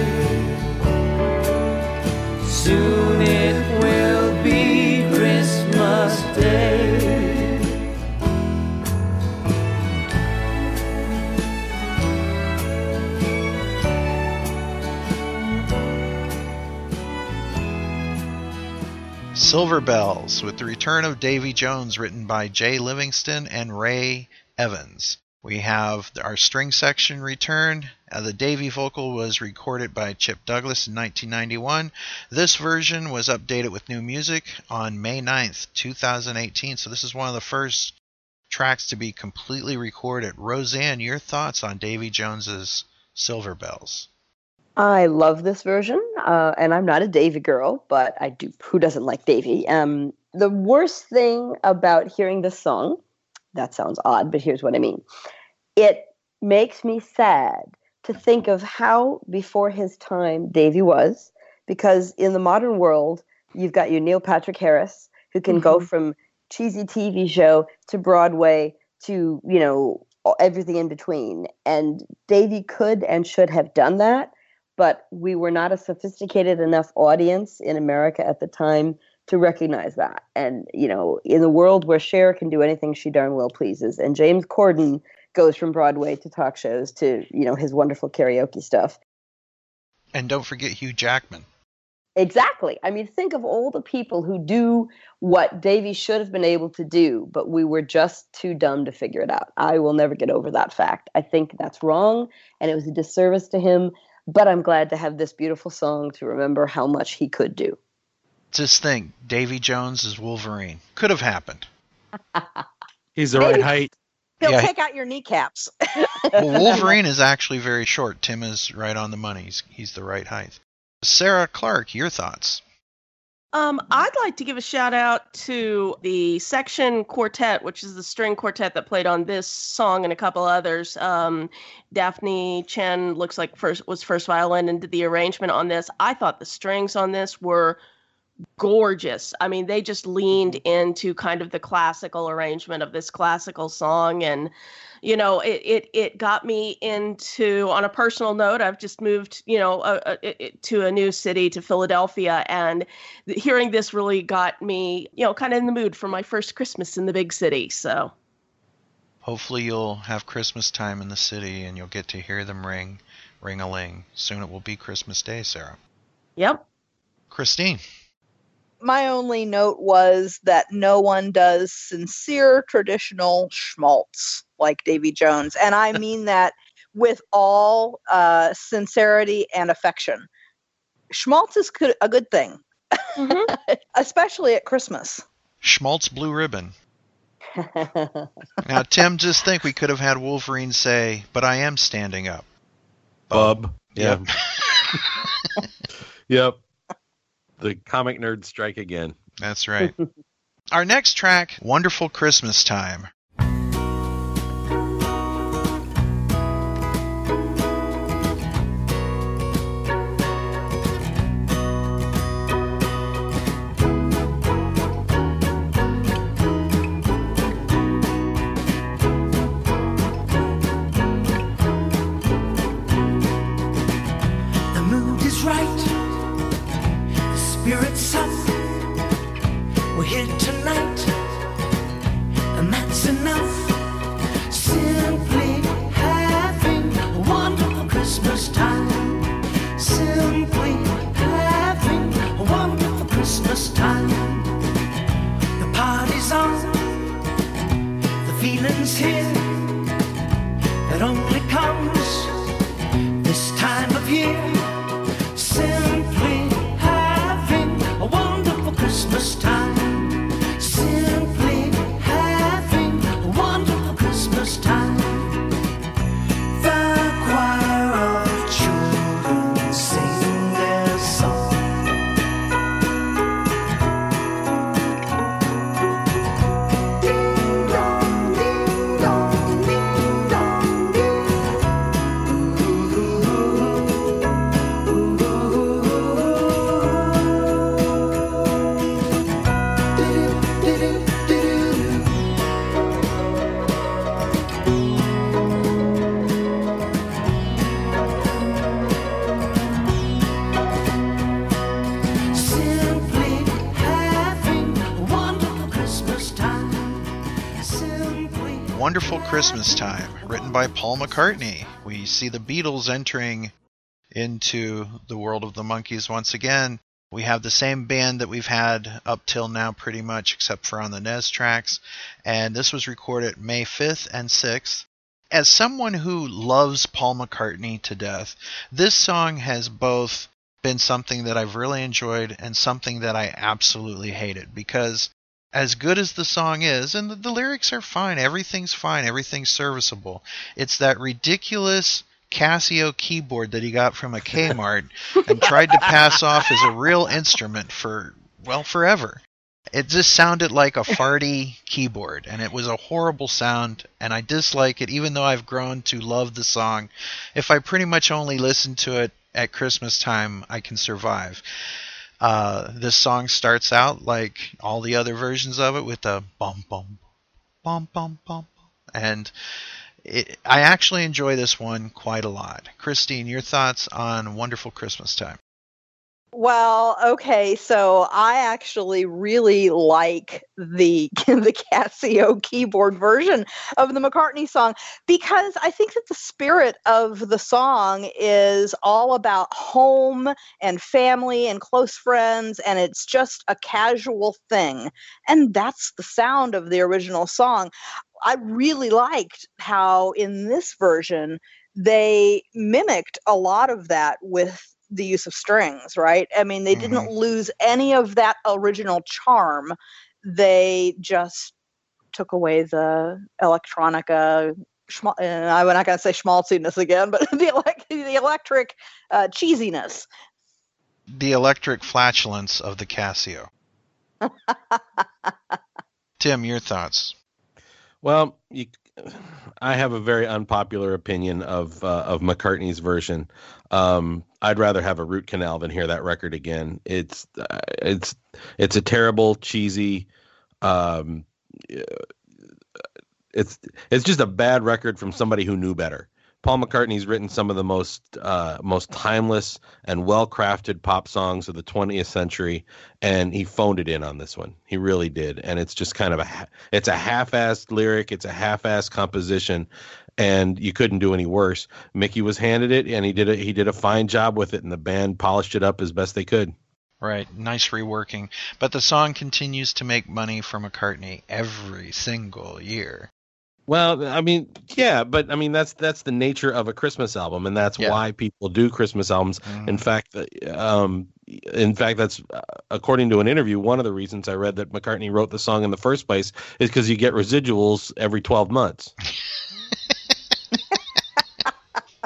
S5: Silver Bells with the return of Davy Jones, written by Jay Livingston and Ray Evans. We have our string section return. Uh, the Davy vocal was recorded by Chip Douglas in 1991. This version was updated with new music on May 9th, 2018. So this is one of the first tracks to be completely recorded. Roseanne, your thoughts on Davy Jones's Silver Bells?
S10: I love this version, uh, and I'm not a Davy girl, but I do. Who doesn't like Davy? Um, the worst thing about hearing this song, that sounds odd, but here's what I mean. It makes me sad to think of how before his time Davy was, because in the modern world, you've got your Neil Patrick Harris, who can go from cheesy TV show to Broadway to, you know, everything in between. And Davy could and should have done that but we were not a sophisticated enough audience in America at the time to recognize that. And, you know, in a world where Cher can do anything she darn well pleases, and James Corden goes from Broadway to talk shows to, you know, his wonderful karaoke stuff.
S5: And don't forget Hugh Jackman.
S10: Exactly. I mean, think of all the people who do what Davy should have been able to do, but we were just too dumb to figure it out. I will never get over that fact. I think that's wrong, and it was a disservice to him but I'm glad to have this beautiful song to remember how much he could do.
S5: Just think, Davy Jones is Wolverine. Could have happened. (laughs)
S7: He's the
S8: Maybe.
S7: right height.
S8: He'll
S5: Yeah.
S8: take out your kneecaps. (laughs)
S5: Well, Wolverine (laughs) is actually very short. Tim is right on the money. He's, he's the right height. Sarah Clark, your thoughts?
S9: Um, I'd like to give a shout out to the section quartet, which is the string quartet that played on this song and a couple others. Um, Daphne Chen looks like first was first violin and did the arrangement on this. I thought the strings on this were gorgeous. I mean, they just leaned into kind of the classical arrangement of this classical song and you know it it it got me into on a personal note i've just moved you know uh, uh, it- it- to a new city to philadelphia and hearing this really got me you know kind of in the mood for my first christmas in the big city so
S5: Hopefully, you'll have Christmas time in the city and you'll get to hear them ring, ring a ling. Soon it will be Christmas Day, Sarah.
S9: yep
S5: Christine.
S8: My only note was that no one does sincere traditional schmaltz like Davy Jones. And I (laughs) mean that with all uh, sincerity and affection. Schmaltz is good, a good thing, (laughs) especially at Christmas.
S5: Schmaltz Blue Ribbon. (laughs) Now, Tim, just think we could have had Wolverine say, But I am standing up.
S7: Bub.
S5: Yep.
S7: Yep. yep. The comic nerd strike again.
S5: That's right. Our next track, Wonderful Christmas Time.
S11: Christmas Time,
S5: written by Paul McCartney. We see the Beatles entering into the world of the Monkees once again. We have the same band that we've had up till now, pretty much, except for on the Nez tracks. And this was recorded May 5th and 6th. As someone who loves Paul McCartney to death, this song has both been something that I've really enjoyed and something that I absolutely hated because as good as the song is, and the, the, lyrics are fine, everything's fine, everything's serviceable. It's that ridiculous Casio keyboard that he got from a Kmart (laughs) and tried to pass off as a real instrument for, well, forever. It just sounded like a farty keyboard, and it was a horrible sound, and I dislike it, even though I've grown to love the song. If I pretty much only listen to it at Christmas time, I can survive. Uh, this song starts out like all the other versions of it with a bum bum bum bum bum, and it, I actually enjoy this one quite a lot. Christine, your thoughts on Wonderful Christmas Time?
S8: Well, okay, so I actually really like the (laughs) the Casio keyboard version of the McCartney song because I think that the spirit of the song is all about home and family and close friends and it's just a casual thing. And that's the sound of the original song. I really liked how in this version they mimicked a lot of that with the use of strings, right? I mean, they didn't
S5: Mm-hmm.
S8: lose any of that original charm. They just took away the electronica. schma- And I'm not going to say schmaltziness again, but (laughs) the, elec- the electric uh, cheesiness.
S5: The electric flatulence of the Casio. (laughs) Tim, your thoughts?
S7: Well, you, (sighs) I have a very unpopular opinion of uh, of McCartney's version. Um, I'd rather have a root canal than hear that record again. It's uh, it's it's a terrible, cheesy. Um, it's it's just a bad record from somebody who knew better. Paul McCartney's written some of the most uh, most timeless and well crafted pop songs of the 20th century, and he phoned it in on this one. He really did, and it's just kind of a it's a half-assed lyric, it's a half-assed composition, and you couldn't do any worse. Mickey was handed it, and he did a he did a fine job with it, and the band polished it up as best they could.
S5: Right, nice reworking. But the song continues to make money for McCartney every single year.
S7: Well, I mean, yeah, but I mean that's that's the nature of a Christmas album, and that's
S5: Yeah.
S7: why people do Christmas albums. In fact, um, in fact, that's uh, according to an interview. One of the reasons I read that McCartney wrote the song in the first place is because you get residuals every twelve months. (laughs) (laughs)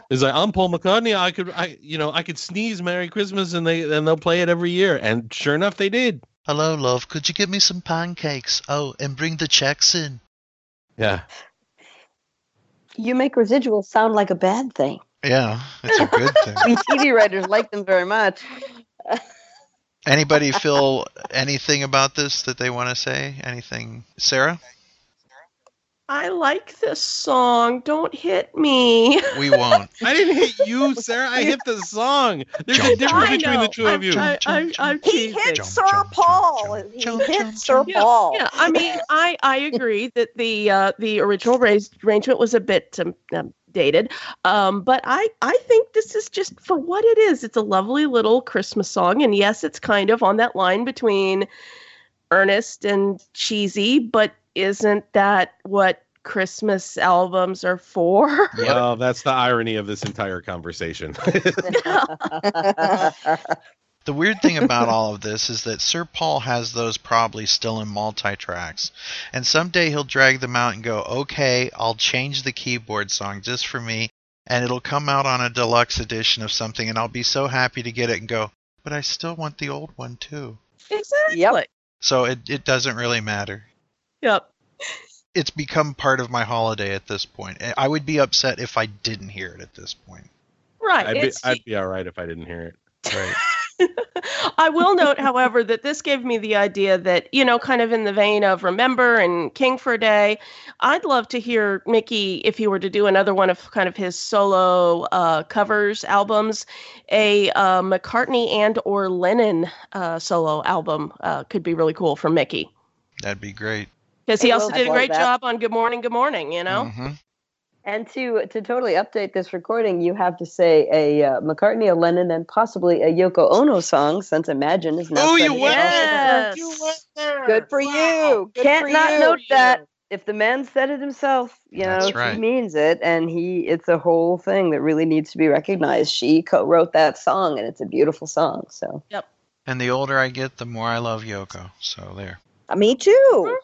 S7: It's like I'm Paul McCartney. I could, I you know, I could sneeze "Merry Christmas" and they and they'll play it every year. And sure enough, they did.
S5: Hello, love. Could you get me some pancakes? Oh, and bring the checks in.
S7: Yeah.
S10: You make residuals sound like a bad thing.
S5: Yeah, it's a good thing. (laughs)
S10: We TV writers like them very much.
S5: Anybody feel anything about this that they want to say? Anything, Sarah?
S9: I like this song. Don't hit me. (laughs)
S5: We won't.
S7: I didn't hit you, Sarah. I hit the song. There's a difference
S9: I
S7: between the two of
S9: I'm,
S7: you.
S9: I, I, I'm
S8: He
S9: teasing.
S8: hit
S5: Jump,
S8: Sir
S5: jump,
S8: Paul.
S5: jump,
S8: he
S5: jump,
S8: hit
S5: jump,
S8: Sir
S9: Yeah,
S8: Paul.
S9: Yeah, I mean, I I agree that the uh, the original raised arrangement was a bit um, um, dated, um, but I I think this is just for what it is. It's a lovely little Christmas song, and yes, it's kind of on that line between earnest and cheesy, but isn't that what Christmas albums are for? (laughs)
S7: Well, that's the irony of this entire conversation. (laughs)
S5: The weird thing about all of this is that Sir Paul has those probably still in multi tracks. And someday he'll drag them out and go, okay, I'll change the keyboard song just for me. And it'll come out on a deluxe edition of something. And I'll be so happy to get it and go, but I still want the old one too.
S9: exactly.
S5: So it, it doesn't really matter.
S9: Yep.
S5: It's become part of my holiday at this point. I would be upset if I didn't hear it at this point.
S9: Right.
S7: I'd be, I'd be all right if I didn't hear it.
S5: Right. (laughs) (laughs)
S9: I will note, however, that this gave me the idea that, you know, kind of in the vein of Remember and King for a Day, I'd love to hear Mickey, if he were to do another one of kind of his solo uh, covers albums, a uh, McCartney and or Lennon uh, solo album uh, could be really cool for Mickey.
S5: That'd be great.
S9: Because he also did a great
S10: that.
S9: job on Good Morning, Good Morning, you know?
S5: Mm-hmm.
S10: And to to totally update this recording, you have to say a uh, McCartney, a Lennon, and possibly a Yoko Ono song, since Imagine is not.
S7: Oh, you
S10: credited
S7: went
S10: also.
S9: Yes.
S10: Good for you.
S9: Good
S10: Can't
S9: for
S10: not
S9: you.
S10: note that. If the man said it himself, you know,
S5: That's
S10: he means it, and he it's a whole thing that really needs to be recognized. She co-wrote that song, and it's a beautiful song. So, Yep.
S5: And the older I get, the more I love Yoko. So there.
S8: Uh, Me too.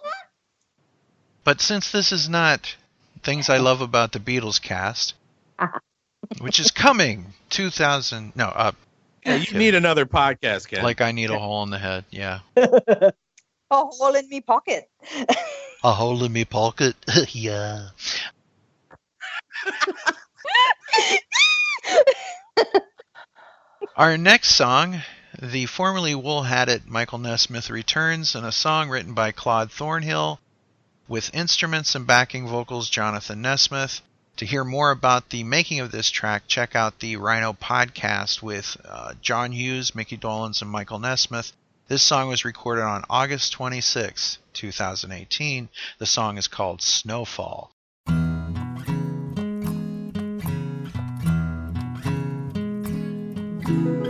S5: But since this is not things I love about the Beatles cast, (laughs) which is coming 2000 no uh
S7: Yeah, you need another podcast, Ken.
S5: like I need a hole in the head. Yeah. (laughs)
S8: A hole in me pocket.
S5: A hole in me pocket. (laughs) yeah. Our next song, the formerly Wool Had It Michael Nesmith returns in a song written by Claude Thornhill with instruments and backing vocals Jonathan Nesmith. To hear more about the making of this track, check out the Rhino podcast with uh, John Hughes, Mickey Dolenz, and Michael Nesmith. This song was recorded on August 26, 2018. The song is called Snowfall.
S12: Snowfall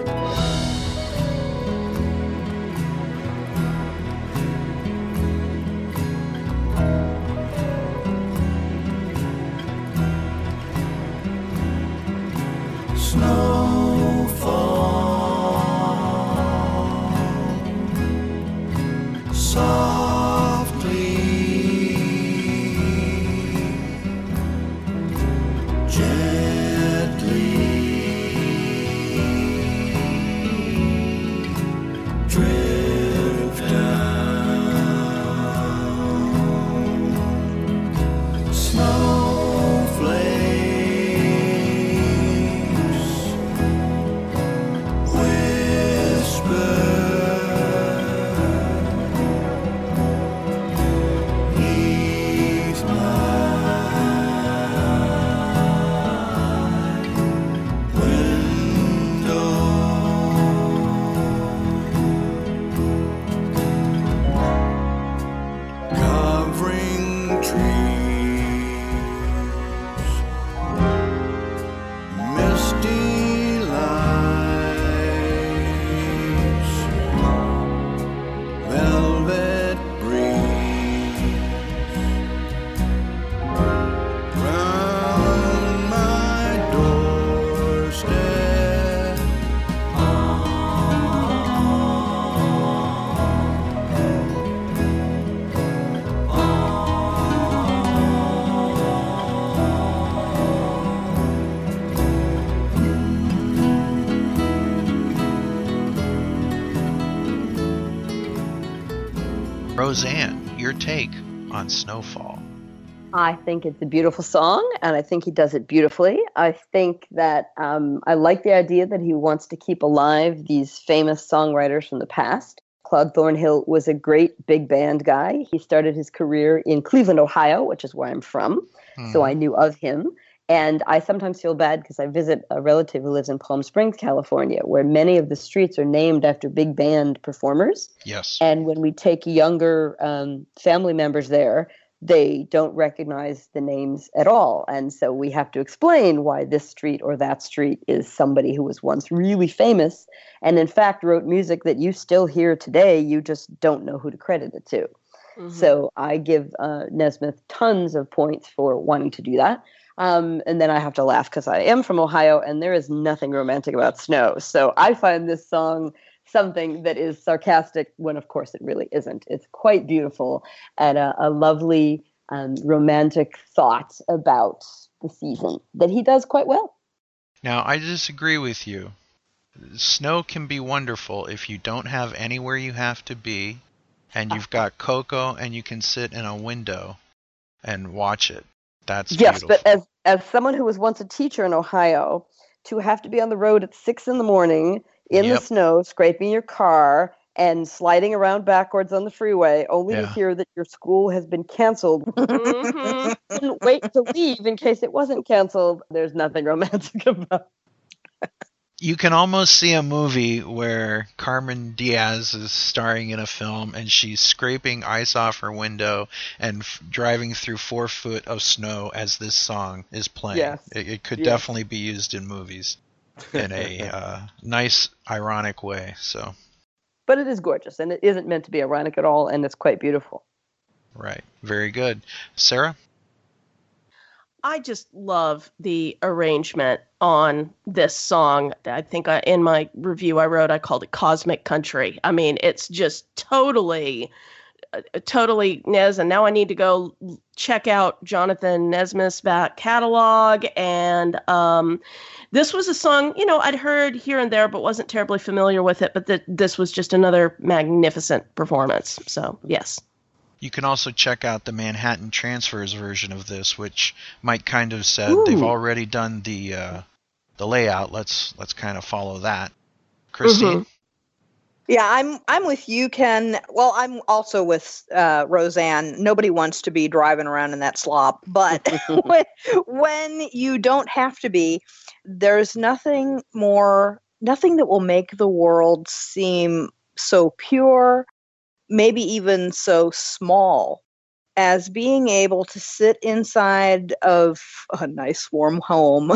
S5: Roseanne, your take on Snowfall.
S10: I think it's a beautiful song, and I think he does it beautifully. I think that um, I like the idea that he wants to keep alive these famous songwriters from the past. Claude Thornhill was a great big band guy. He started his career in Cleveland, Ohio, which is where I'm from, so I knew of him. And I sometimes feel bad because I visit a relative who lives in Palm Springs, California, where many of the streets are named after big band performers.
S5: Yes.
S10: And when we take younger um, family members there, they don't recognize the names at all. And so we have to explain why this street or that street is somebody who was once really famous and, in fact, wrote music that you still hear today. You just don't know who to credit it to. So I give uh, Nesmith tons of points for wanting to do that. Um, and then I have to laugh because I am from Ohio and there is nothing romantic about snow. So I find this song something that is sarcastic when, of course, it really isn't. It's quite beautiful and a, a lovely, um, romantic thought about the season that he does quite well.
S5: Now, I disagree with you. Snow can be wonderful if you don't have anywhere you have to be and you've got cocoa and you can sit in a window and watch it. That's
S10: yes,
S5: beautiful.
S10: but as as someone who was once a teacher in Ohio, to have to be on the road at six in the morning in
S5: Yep.
S10: the snow, scraping your car and sliding around backwards on the freeway, only to hear that your school has been canceled. Mm-hmm. (laughs) Didn't wait to leave in case it wasn't canceled. There's nothing romantic (laughs) about.
S5: You can almost see a movie where Carmen Diaz is starring in a film and she's scraping ice off her window and f- driving through four foot of snow as this song is playing.
S10: Yes.
S5: It, it could
S10: Yes.
S5: definitely be used in movies in a (laughs) uh, nice, ironic way. So,
S10: But it is gorgeous, and it isn't meant to be ironic at all, and it's quite beautiful.
S5: right. Very good. Sarah?
S9: I just love the arrangement on this song. I think I, in my review I wrote I called it Cosmic Country. I mean, it's just totally, uh, totally Nez. And now I need to go check out Jonathan Nesmith's back catalog. And um, this was a song, you know, I'd heard here and there, but wasn't terribly familiar with it. But th- this was just another magnificent performance. So, yes.
S5: You can also check out the Manhattan Transfers version of this, which Mike kind of said they've already done the uh, the layout. Let's let's kind of follow that. Christine,
S8: Yeah, I'm I'm with you, Ken. Well, I'm also with uh, Roseanne. Nobody wants to be driving around in that slop, but when, (laughs) (laughs) when you don't have to be, there's nothing more, nothing that will make the world seem so pure, maybe even so small, as being able to sit inside of a nice warm home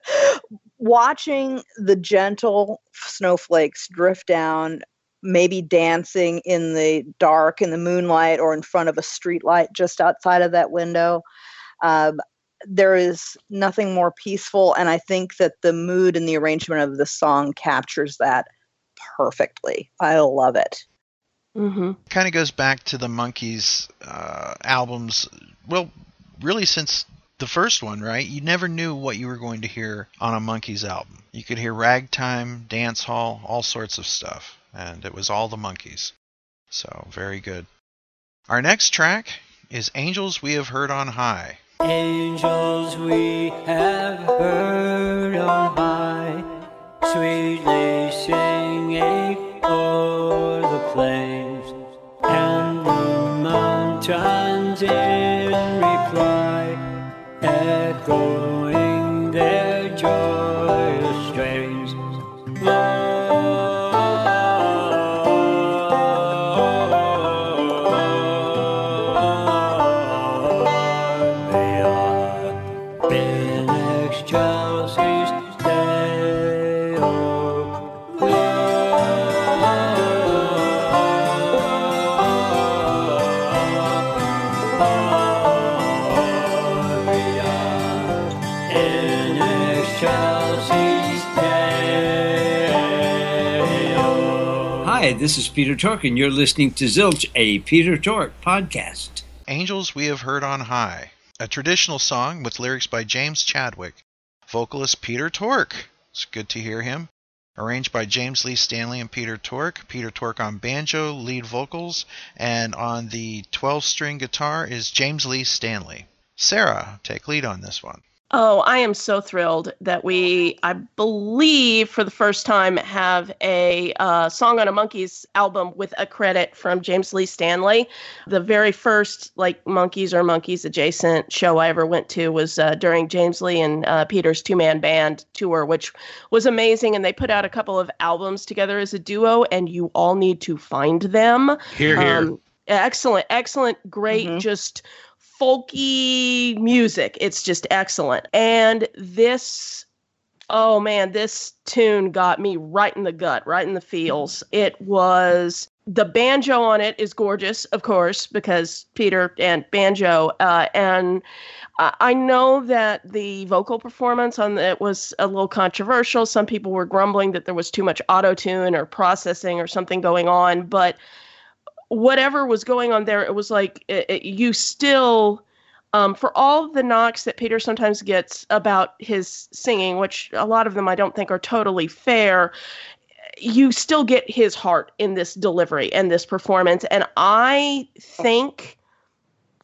S8: (laughs) watching the gentle snowflakes drift down maybe dancing in the dark in the moonlight or in front of a street light just outside of that window um, there is nothing more peaceful and i think that the mood and the arrangement of the song captures that perfectly. I love it
S9: Mm-hmm.
S5: kind of goes back to the Monkees uh, albums. Well, really since the first one, right? You never knew what you were going to hear on a Monkees album. You could hear ragtime, dance hall, all sorts of stuff, and it was all the Monkees. So very good. Our next track is "Angels We Have Heard on High."
S14: Angels we have heard on high, sweetly singing
S3: this is Peter Tork, and you're listening to Zilch, a Peter Tork podcast.
S5: Angels We Have Heard on High, a traditional song with lyrics by James Chadwick, vocalist Peter Tork. It's good to hear him. Arranged by James Lee Stanley and Peter Tork. Peter Tork on banjo, lead vocals, and on the 12 string guitar is James Lee Stanley. Sarah, take lead on this one.
S9: Oh, I am so thrilled that we, I believe, for the first time, have a uh, Song on a Monkees album with a credit from James Lee Stanley. The very first, like, Monkees or Monkees adjacent show I ever went to was uh, during James Lee and uh, Peter's two man band tour, which was amazing. And they put out a couple of albums together as a duo, and you all need to find them.
S7: Here, here.
S9: Um, excellent, excellent, great, just folky music. It's just excellent. And this, oh man, this tune got me right in the gut, right in the feels. It was. The banjo on it is gorgeous, of course, because Peter and banjo. Uh, and I know that the vocal performance on it was a little controversial. Some people were grumbling that there was too much auto tune or processing or something going on, but whatever was going on there, it was like it, it- you still, um, for all the knocks that Peter sometimes gets about his singing, which a lot of them I don't think are totally fair, you still get his heart in this delivery and this performance. And I think.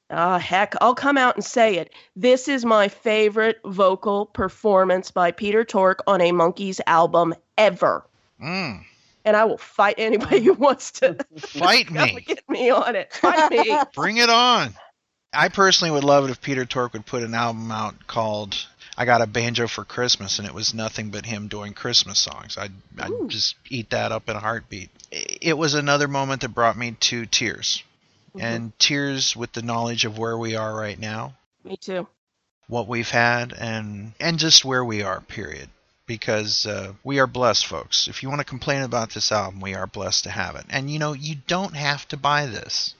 S9: Uh, heck, I'll come out and say it. This is my favorite vocal performance by Peter Tork on a Monkees album ever.
S5: Mm,
S9: And I will fight anybody who wants to (laughs)
S5: fight me.
S9: get me on it. Fight me. (laughs)
S5: Bring it on. I personally would love it if Peter Tork would put an album out called I got a banjo for Christmas, and it was nothing but him doing Christmas songs. I'd, I'd just eat that up in a heartbeat. It was another moment that brought me to tears, mm-hmm. and tears with the knowledge of where we are right now,
S9: Me too.
S5: what we've had, and and just where we are. Period. Because uh, we are blessed, folks. If you want to complain about this album, we are blessed to have it. And you know, you don't have to buy this.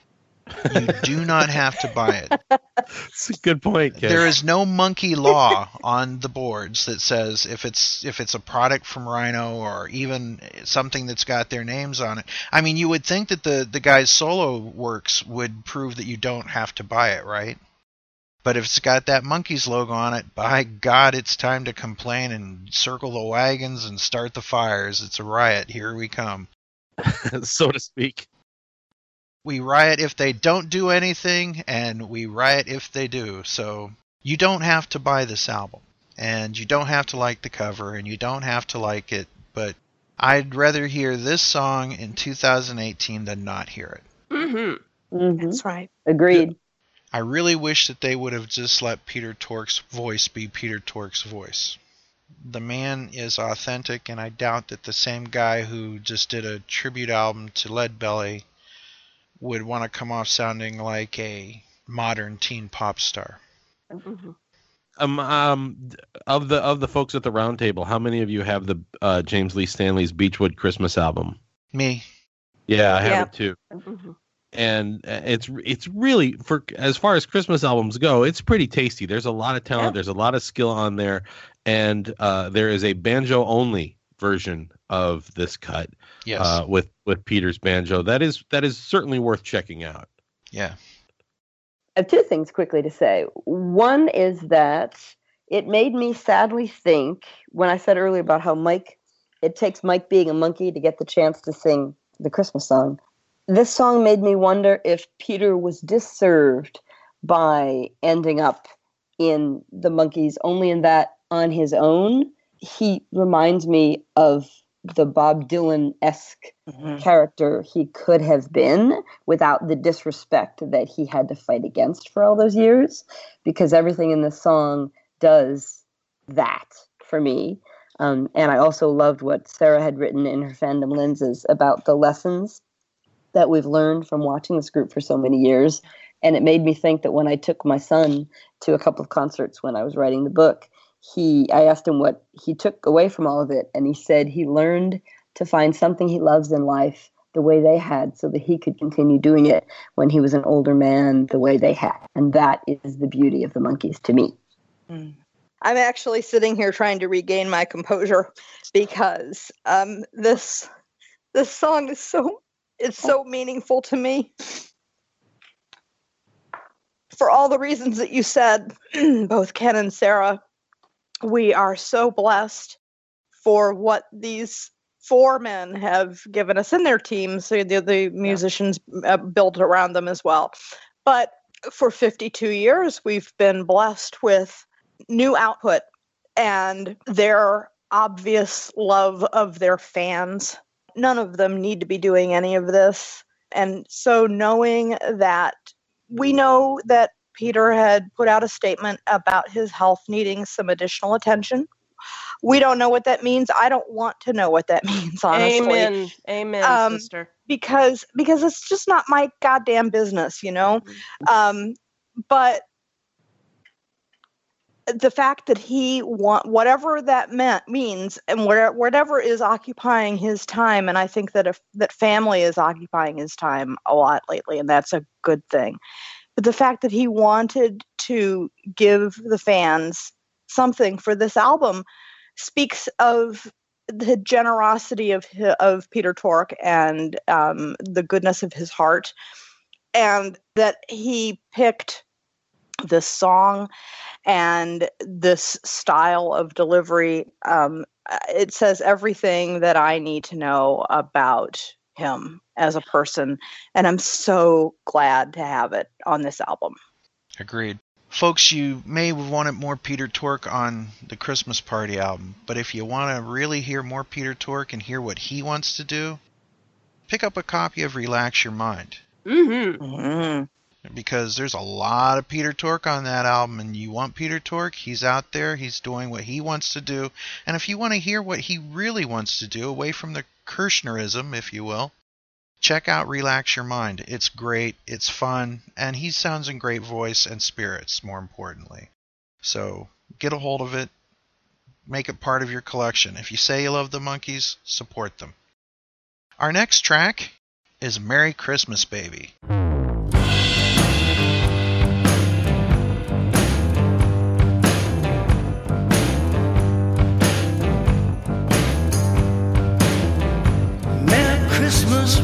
S5: You do not have to buy it. (laughs)
S7: It's a good point, Ken.
S5: There is no Monkee law (laughs) on the boards that says if it's if it's a product from Rhino or even something that's got their names on it. I mean, you would think that the the guy's solo works would prove that you don't have to buy it, right? But if it's got that Monkees logo on it, by God, it's time to complain and circle the wagons and start the fires. It's a riot. Here we come. (laughs)
S7: so to speak.
S5: We riot if they don't do anything, and we riot if they do. So you don't have to buy this album, and you don't have to like the cover, and you don't have to like it, but I'd rather hear this song in 2018 than not hear it.
S9: Mm-hmm. Mm-hmm.
S8: That's right.
S10: Agreed.
S5: I really wish that they would have just let Peter Tork's voice be Peter Tork's voice. The man is authentic, and I doubt that the same guy who just did a tribute album to Leadbelly would want to come off sounding like a modern teen pop star.
S7: Um, um, of the of the folks at the roundtable, how many of you have the uh, James Lee Stanley's Beechwood Christmas album?
S5: Me.
S7: Yeah, I have
S8: Yeah.
S7: it too. And uh, it's it's really for as far as Christmas albums go, it's pretty tasty. There's a lot of talent. There's a lot of skill on there, and uh, there is a banjo only version of this cut.
S5: Yes.
S7: Uh, with with Peter's banjo, that is that is certainly worth checking out.
S5: Yeah.
S10: I have two things quickly to say. One is that it made me sadly think when I said earlier about how Mike, it takes Mike being a Monkee to get the chance to sing the Christmas song. This song made me wonder if Peter was disserved by ending up in the Monkees only in that on his own he reminds me of the Bob Dylan esque character he could have been without the disrespect that he had to fight against for all those years, because everything in the song does that for me. Um, and I also loved what Sarah had written in her fandom lenses about the lessons that we've learned from watching this group for so many years. And it made me think that when I took my son to a couple of concerts when I was writing the book, he I asked him what he took away from all of it, and he said he learned to find something he loves in life the way they had so that he could continue doing it when he was an older man the way they had. And that is the beauty of the Monkees to me.
S8: I'm actually sitting here trying to regain my composure because um, this this song is so it's so meaningful to me for all the reasons that you said, (clears throat) both Ken and Sarah. We are so blessed for what these four men have given us in their teams. So the, the musicians uh, built around them as well. But for 52 years, we've been blessed with new output and their obvious love of their fans. None of them need to be doing any of this. And so, knowing that we know that Peter had put out a statement about his health needing some additional attention. We don't know what that means. I don't want to know what that (laughs) means, honestly.
S9: Amen. Amen,
S8: Um,
S9: sister.
S8: because because it's just not my goddamn business, you know. Um, but the fact that he want whatever that meant means, and where, whatever is occupying his time, and I think that if that family is occupying his time a lot lately, and that's a good thing. But the fact that he wanted to give the fans something for this album speaks of the generosity of of Peter Tork and um, the goodness of his heart, and that he picked this song and this style of delivery. Um, it says everything that I need to know about him as a person, and I'm so glad to have it on this album.
S5: Agreed. Folks, you may want more Peter Tork on the Christmas Party album, but if you want to really hear more Peter Tork and hear what he wants to do, pick up a copy of Relax Your Mind.
S9: Mm-hmm.
S5: Because there's a lot of Peter Tork on that album, and you want Peter Tork, he's out there, he's doing what he wants to do. And if you want to hear what he really wants to do, away from the Kirshnerism, if you will, check out Relax Your Mind. It's great, it's fun, and he sounds in great voice and spirits, more importantly. So get a hold of it, make it part of your collection. If you say you love the Monkees, support them. Our next track is Merry Christmas Baby.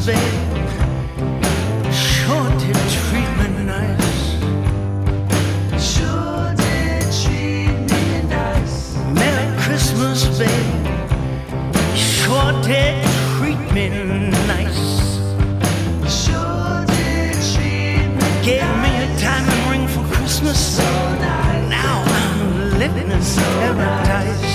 S11: Babe. Sure did treat me nice. Sure did treat me nice. Merry Christmas, babe. Sure did treat me nice. Sure did treat me Gave me a diamond ring for Christmas. So nice. Now I'm living in paradise. Oh,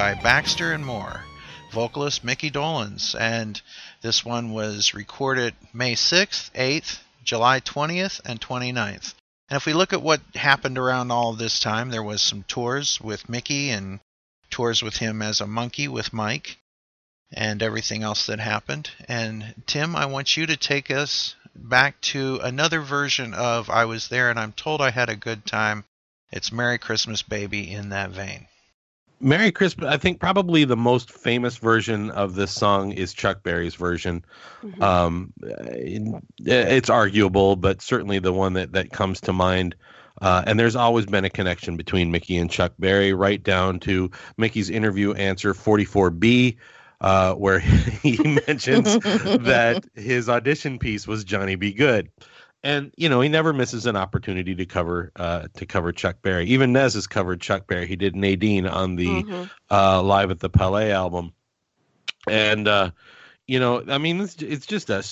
S5: by Baxter and Moore, vocalist Mickey Dolenz, and this one was recorded May 6th, 8th, July 20th, and 29th. And if we look at what happened around all this time, there was some tours with Mickey and tours with him as a Monkee with Mike and everything else that happened. And Tim, I want you to take us back to another version of I Was There and I'm Told I Had a Good Time. It's Merry Christmas Baby in that vein.
S7: Merry Christmas. I think probably the most famous version of this song is Chuck Berry's version. Um, it- it's arguable, but certainly the one that, that comes to mind. Uh, and there's always been a connection between Mickey and Chuck Berry, right down to Mickey's interview answer 44B, uh, where (laughs) he mentions (laughs) that his audition piece was Johnny B. Goode. And you know he never misses an opportunity to cover uh, to cover Chuck Berry. Even Nez has covered Chuck Berry. He did Nadine on the
S9: Mhm.
S7: uh, live at the Palais album, and uh, you know, I mean, it's, it's just a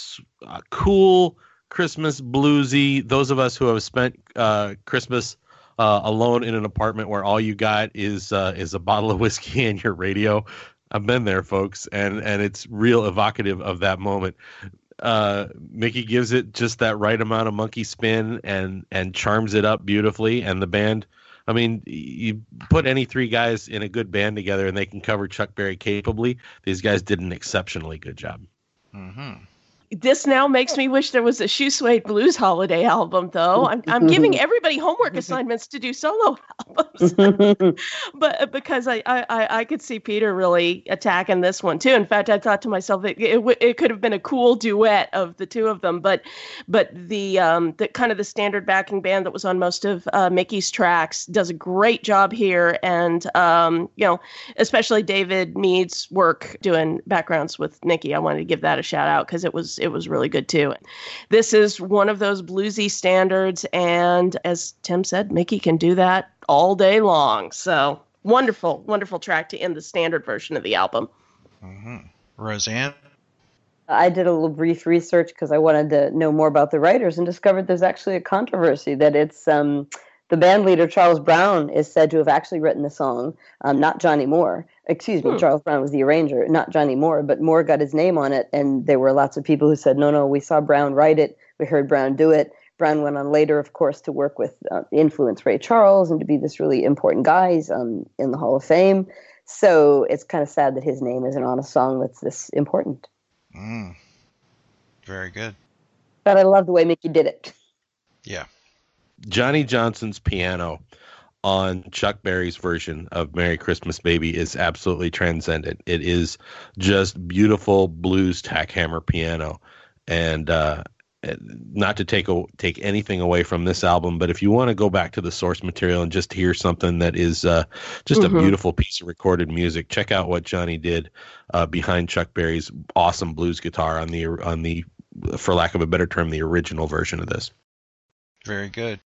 S7: cool Christmas bluesy. Those of us who have spent uh, Christmas uh, alone in an apartment where all you got is uh, is a bottle of whiskey (laughs) and your radio. I've been there, folks, and and it's real evocative of that moment. Uh, Mickey gives it just that right amount of Monkee spin and and charms it up beautifully, and the band. I mean, you put any three guys in a good band together, and they can cover Chuck Berry capably. These guys did an exceptionally good job.
S5: Mm-hmm.
S9: This now makes me wish there was a Shoe Suede Blues holiday album, though. I'm, I'm giving (laughs) everybody homework assignments to do solo (laughs) albums, (laughs) but because I, I I I could see Peter really attacking this one too. In fact, I thought to myself it it, it could have been a cool duet of the two of them, but but the um the kind of the standard backing band that was on most of uh, Mickey's tracks does a great job here, and um you know especially David Mead's work doing backgrounds with Mickey. I wanted to give that a shout out because it was it was really good too. This is one of those bluesy standards, and as Tim said, Mickey can do that all day long. So wonderful, wonderful track to end the standard version of the album.
S5: Mm-hmm. Roseanne?
S10: I did a little brief research because I wanted to know more about the writers and discovered there's actually a controversy that it's um, the band leader Charles Brown is said to have actually written the song, um, not Johnny Moore. Excuse me,
S9: Hmm.
S10: Charles Brown was the arranger, not Johnny Moore, but Moore got his name on it, and there were lots of people who said, no, no, we saw Brown write it, we heard Brown do it. Brown went on later, of course, to work with uh, influence Ray Charles and to be this really important guy um, in the Hall of Fame. So it's kind of sad that his name isn't on a song that's this important.
S5: Mm. Very good.
S10: but I love the way Mickey did it.
S5: Yeah.
S7: Johnny Johnson's piano on Chuck Berry's version of Merry Christmas Baby is absolutely transcendent. It is just beautiful blues tackhammer piano. And uh, not to take a, take anything away from this album, but if you want to go back to the source material and just hear something that is uh, just
S9: Mhm.
S7: a beautiful piece of recorded music, check out what Johnny did uh, behind Chuck Berry's awesome blues guitar on the on the, for lack of a better term, the original version of this.
S5: Very good.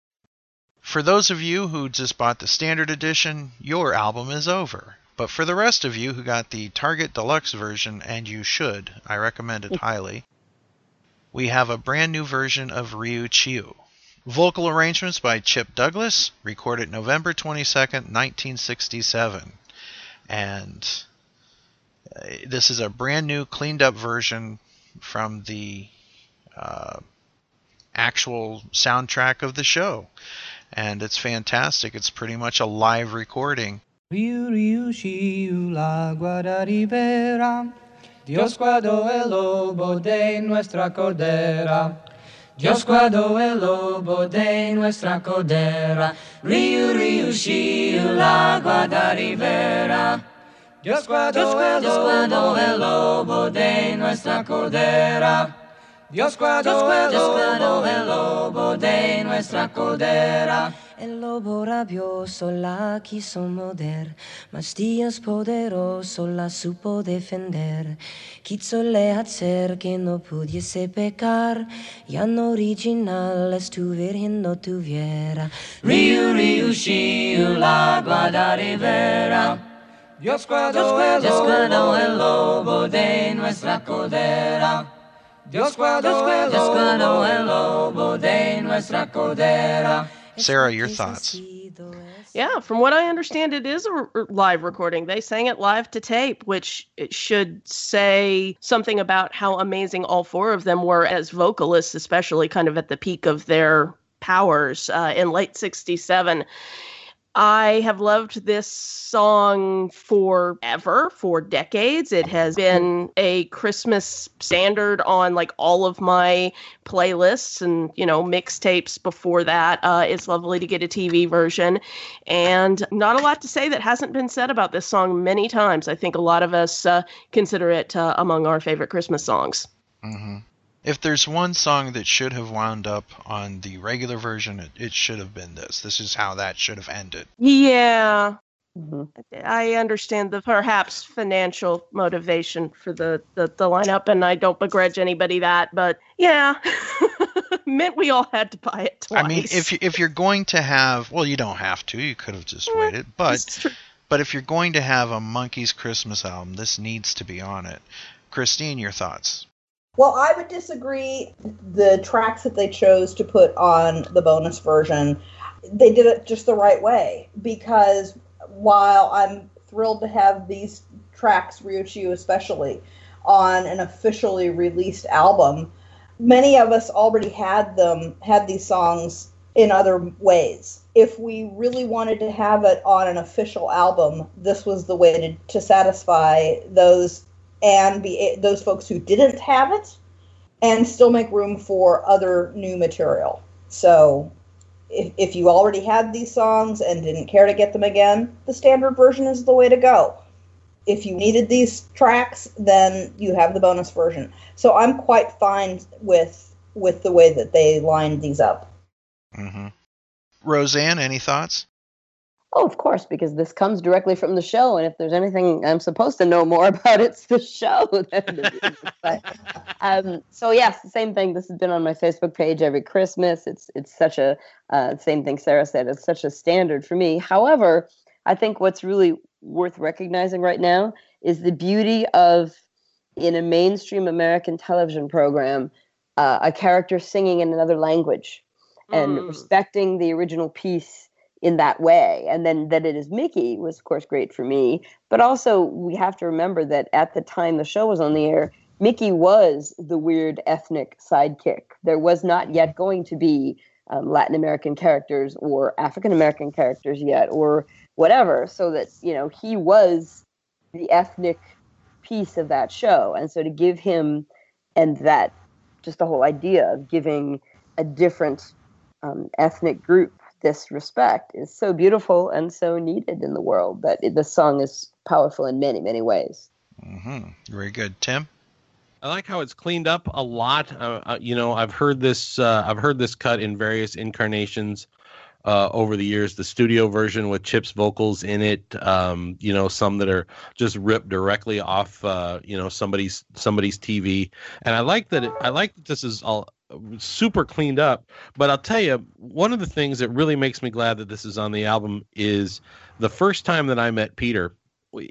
S5: For those of you who just bought the standard edition, your album is over. But for the rest of you who got the Target Deluxe version, and you should, I recommend it highly, we have a brand new version of Riu Chiu. Vocal arrangements by Chip Douglas, recorded November 22nd, 1967. And uh, this is a brand new, cleaned up version from the uh, actual soundtrack of the show. And it's fantastic. It's pretty much a live recording.
S15: Riu riu shiu la guarda ribera, Dios guardó el lobo de nuestra cordera. Dios guardó el lobo de nuestra cordera. Riu riu shiu la guarda ribera. Dios guardó, el, Dios guardó el lobo de nuestra cordera. Dios guardó, el, Dios guardó el lobo de nuestra cordera.
S16: El lobo rabioso la quiso morder, mas Dios poderoso la supo defender. Quízole hacer que no pudiese pecar, ya no originales tu virgen no tuviera.
S15: Riu, riu, shiu, la guarda rivera. Dios guardó, el, Dios guardó el lobo de nuestra cordera. Dios guardó, Dios guardó el lobo de nuestra cordera.
S5: Sarah, your thoughts?
S9: Yeah, from what I understand, it is a live recording. They sang it live to tape, which it should say something about how amazing all four of them were as vocalists, especially kind of at the peak of their powers uh, in late 67. I have loved this song forever, for decades. It has been a Christmas standard on like all of my playlists and, you know, mixtapes before that. Uh, it's lovely to get a TV version. And not a lot to say that hasn't been said about this song many times. I think a lot of us uh, consider it uh, among our favorite Christmas songs.
S5: hmm If there's one song that should have wound up on the regular version, it, it should have been this. This is how that should have ended.
S9: Yeah. Mm-hmm. I understand the perhaps financial motivation for the, the, the lineup, and I don't begrudge anybody that, but yeah, (laughs) meant we all had to buy it twice.
S5: I mean, if you, if you're going to have, well, you don't have to. You could have just waited, but but if you're going to have a Monkees Christmas album, this needs to be on it. Christine, your thoughts?
S8: Well, I would disagree. The tracks that they chose to put on the bonus version, they did it just the right way. Because while I'm thrilled to have these tracks, Riu Chiu especially, on an officially released album, many of us already had them, had these songs in other ways. If we really wanted to have it on an official album, this was the way to, to satisfy those and be those folks who didn't have it and still make room for other new material. So if, if you already had these songs and didn't care to get them again, the standard version is the way to go. If you needed these tracks, then you have the bonus version. So I'm quite fine with with the way that they lined these up.
S5: Mm-hmm. Roseanne, any thoughts?
S10: Oh, of course, because this comes directly from the show, and if there's anything I'm supposed to know more (laughs) about, it's the show. (laughs) but, um, so yes, the same thing. This has been on my Facebook page every Christmas. It's it's such a uh, same thing Sarah said. It's such a standard for me. However, I think what's really worth recognizing right now is the beauty of in a mainstream American television program uh, a character singing in another language and respecting the original piece in that way. And then that it is Mickey was, of course, great for me. But also, we have to remember that at the time the show was on the air, Mickey was the weird ethnic sidekick. There was not yet going to be um, Latin American characters or African American characters yet, or whatever. So that, you know, he was the ethnic piece of that show. And so to give him and that just the whole idea of giving a different um, ethnic group this respect is so beautiful and so needed in the world that the song is powerful in many, many ways.
S5: hmm Very good, Tim.
S7: I like how it's cleaned up a lot. Uh, uh, you know, I've heard this. Uh, I've heard this cut in various incarnations uh, over the years. The studio version with Chip's vocals in it. Um, you know, some that are just ripped directly off. Uh, you know, somebody's somebody's TV. And I like that. It, I like that this is all super cleaned up. But I'll tell you, one of the things that really makes me glad that this is on the album is the first time that I met Peter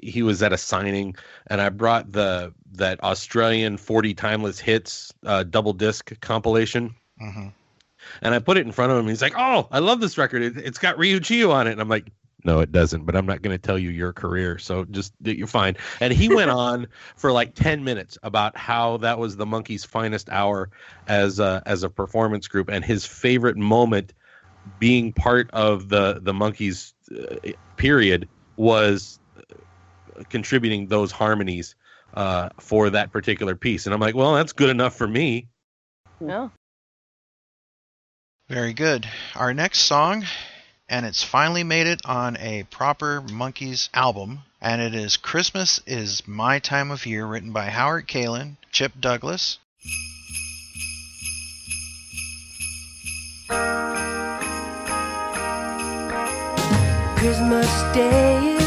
S7: he was at a signing and i brought the that australian 40 timeless hits uh, double disc compilation.
S5: Hmm
S7: and i put it in front of him. He's like oh i love this record. It, it's got ryu on it. And i'm like no it doesn't but i'm not going to tell you your career so just you're fine and he went (laughs) on for like 10 minutes about how that was the Monkees finest hour as a, as a performance group and his favorite moment being part of the the Monkees uh, period was contributing those harmonies uh, for that particular piece. And I'm like, well, that's good enough for me.
S9: No.
S5: Very good. Our next song, and it's finally made it on a proper Monkees album, and it is Christmas is My Time of Year, written by Howard Kaylan, Chip Douglas.
S1: Christmas Day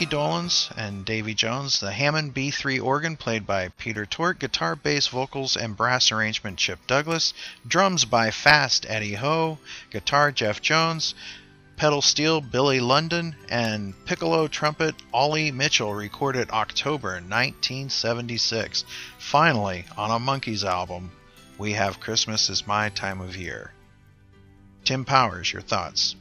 S5: by Mickey Dolenz and Davy Jones, the Hammond B3 organ played by Peter Tork, guitar, bass, vocals, and brass arrangement Chip Douglas, drums by Fast Eddie Hoh, guitar Jeff Jones, pedal steel Billy London, and piccolo trumpet Ollie Mitchell recorded October 1976. Finally, on a Monkees album, we have Christmas is My Time of Year. Tim Powers, your thoughts?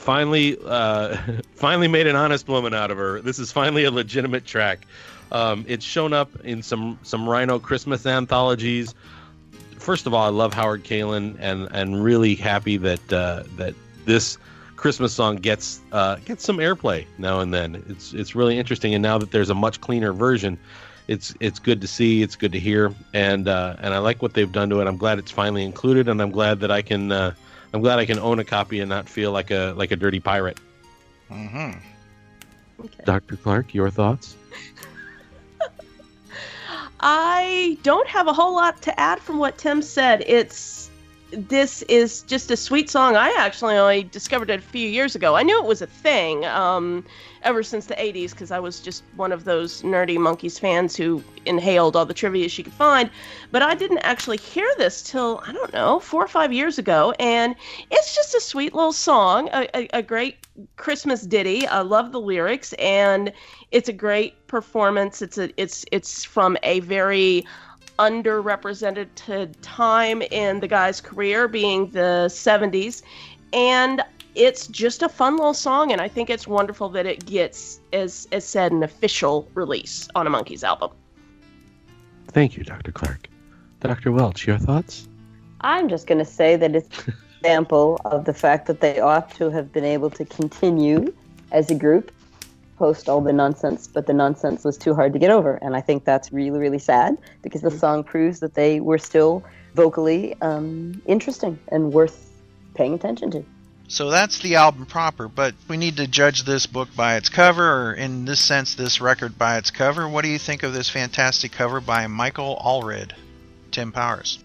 S7: Finally, uh, (laughs) finally made an honest woman out of her. This is finally a legitimate track. Um, it's shown up in some some Rhino Christmas anthologies. First of all, I love Howard Kaylan, and and really happy that uh, that this Christmas song gets uh, gets some airplay now and then. It's it's really interesting, and now that there's a much cleaner version, it's it's good to see, it's good to hear, and uh, and I like what they've done to it. I'm glad it's finally included, and I'm glad that I can uh, I'm glad I can own a copy and not feel like a like a dirty pirate.
S5: Mm-hmm.
S7: Dr. Clark, your thoughts? (laughs)
S9: I don't have a whole lot to add from what Tim said. It's this is just a sweet song. I actually only discovered it a few years ago. I knew it was a thing um, ever since the 80s because I was just one of those nerdy Monkees fans who inhaled all the trivia she could find. But I didn't actually hear this till, I don't know, four or five years ago. And it's just a sweet little song, a, a, a great Christmas ditty. I love the lyrics and it's a great performance. It's a it's it's from a very underrepresented time in the guy's career, being the 70s. And it's just a fun little song, and I think it's wonderful that it gets, as, as said, an official release on a Monkees album.
S7: Thank you, Dr. Clark. Dr. Welch, your thoughts?
S10: I'm just going to say that it's an (laughs) example of the fact that they ought to have been able to continue as a group post all the nonsense, but the nonsense was too hard to get over. And I think that's really, really sad because the song proves that they were still vocally um, interesting and worth paying attention to.
S5: So that's the album proper, but we need to judge this book by its cover, or in this sense, this record by its cover. What do you think of this fantastic cover by Michael Allred? Tim Powers.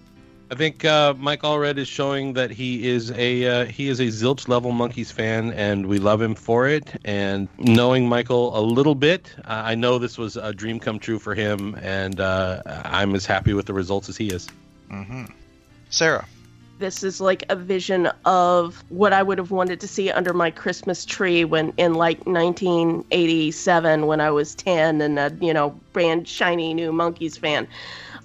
S7: I think uh, Mike Allred is showing that he is a uh, he is a zilch level Monkees fan, and we love him for it. And knowing Michael a little bit, uh, I know this was a dream come true for him, and uh, I'm as happy with the results as he is.
S5: Mm-hmm. Sarah.
S9: This is like a vision of what I would have wanted to see under my Christmas tree when in like 1987 when I was 10 and a, you know, brand shiny new Monkees fan.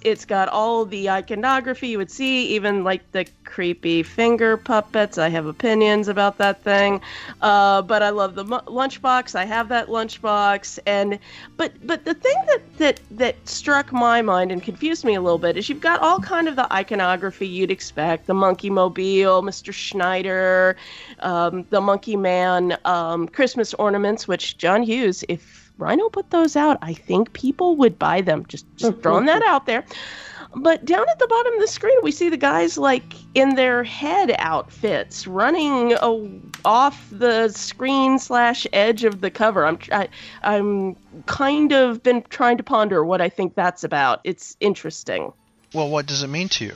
S9: It's got all the iconography you would see, even like the creepy finger puppets. I have opinions about that thing, uh, but I love the lunchbox. I have that lunchbox, and but but the thing that that that struck my mind and confused me a little bit is you've got all kind of the iconography you'd expect: the Monkeemobile, Mr. Schneider, um, the Monkey Man, um, Christmas ornaments, which John Hughes, if Rhino put those out, I think people would buy them. Just, just throwing that out there. But down at the bottom of the screen, we see the guys like in their head outfits running a, off the screen slash edge of the cover. I'm I, I'm kind of been trying to ponder what I think that's about. It's interesting.
S5: Well, what does it mean to you?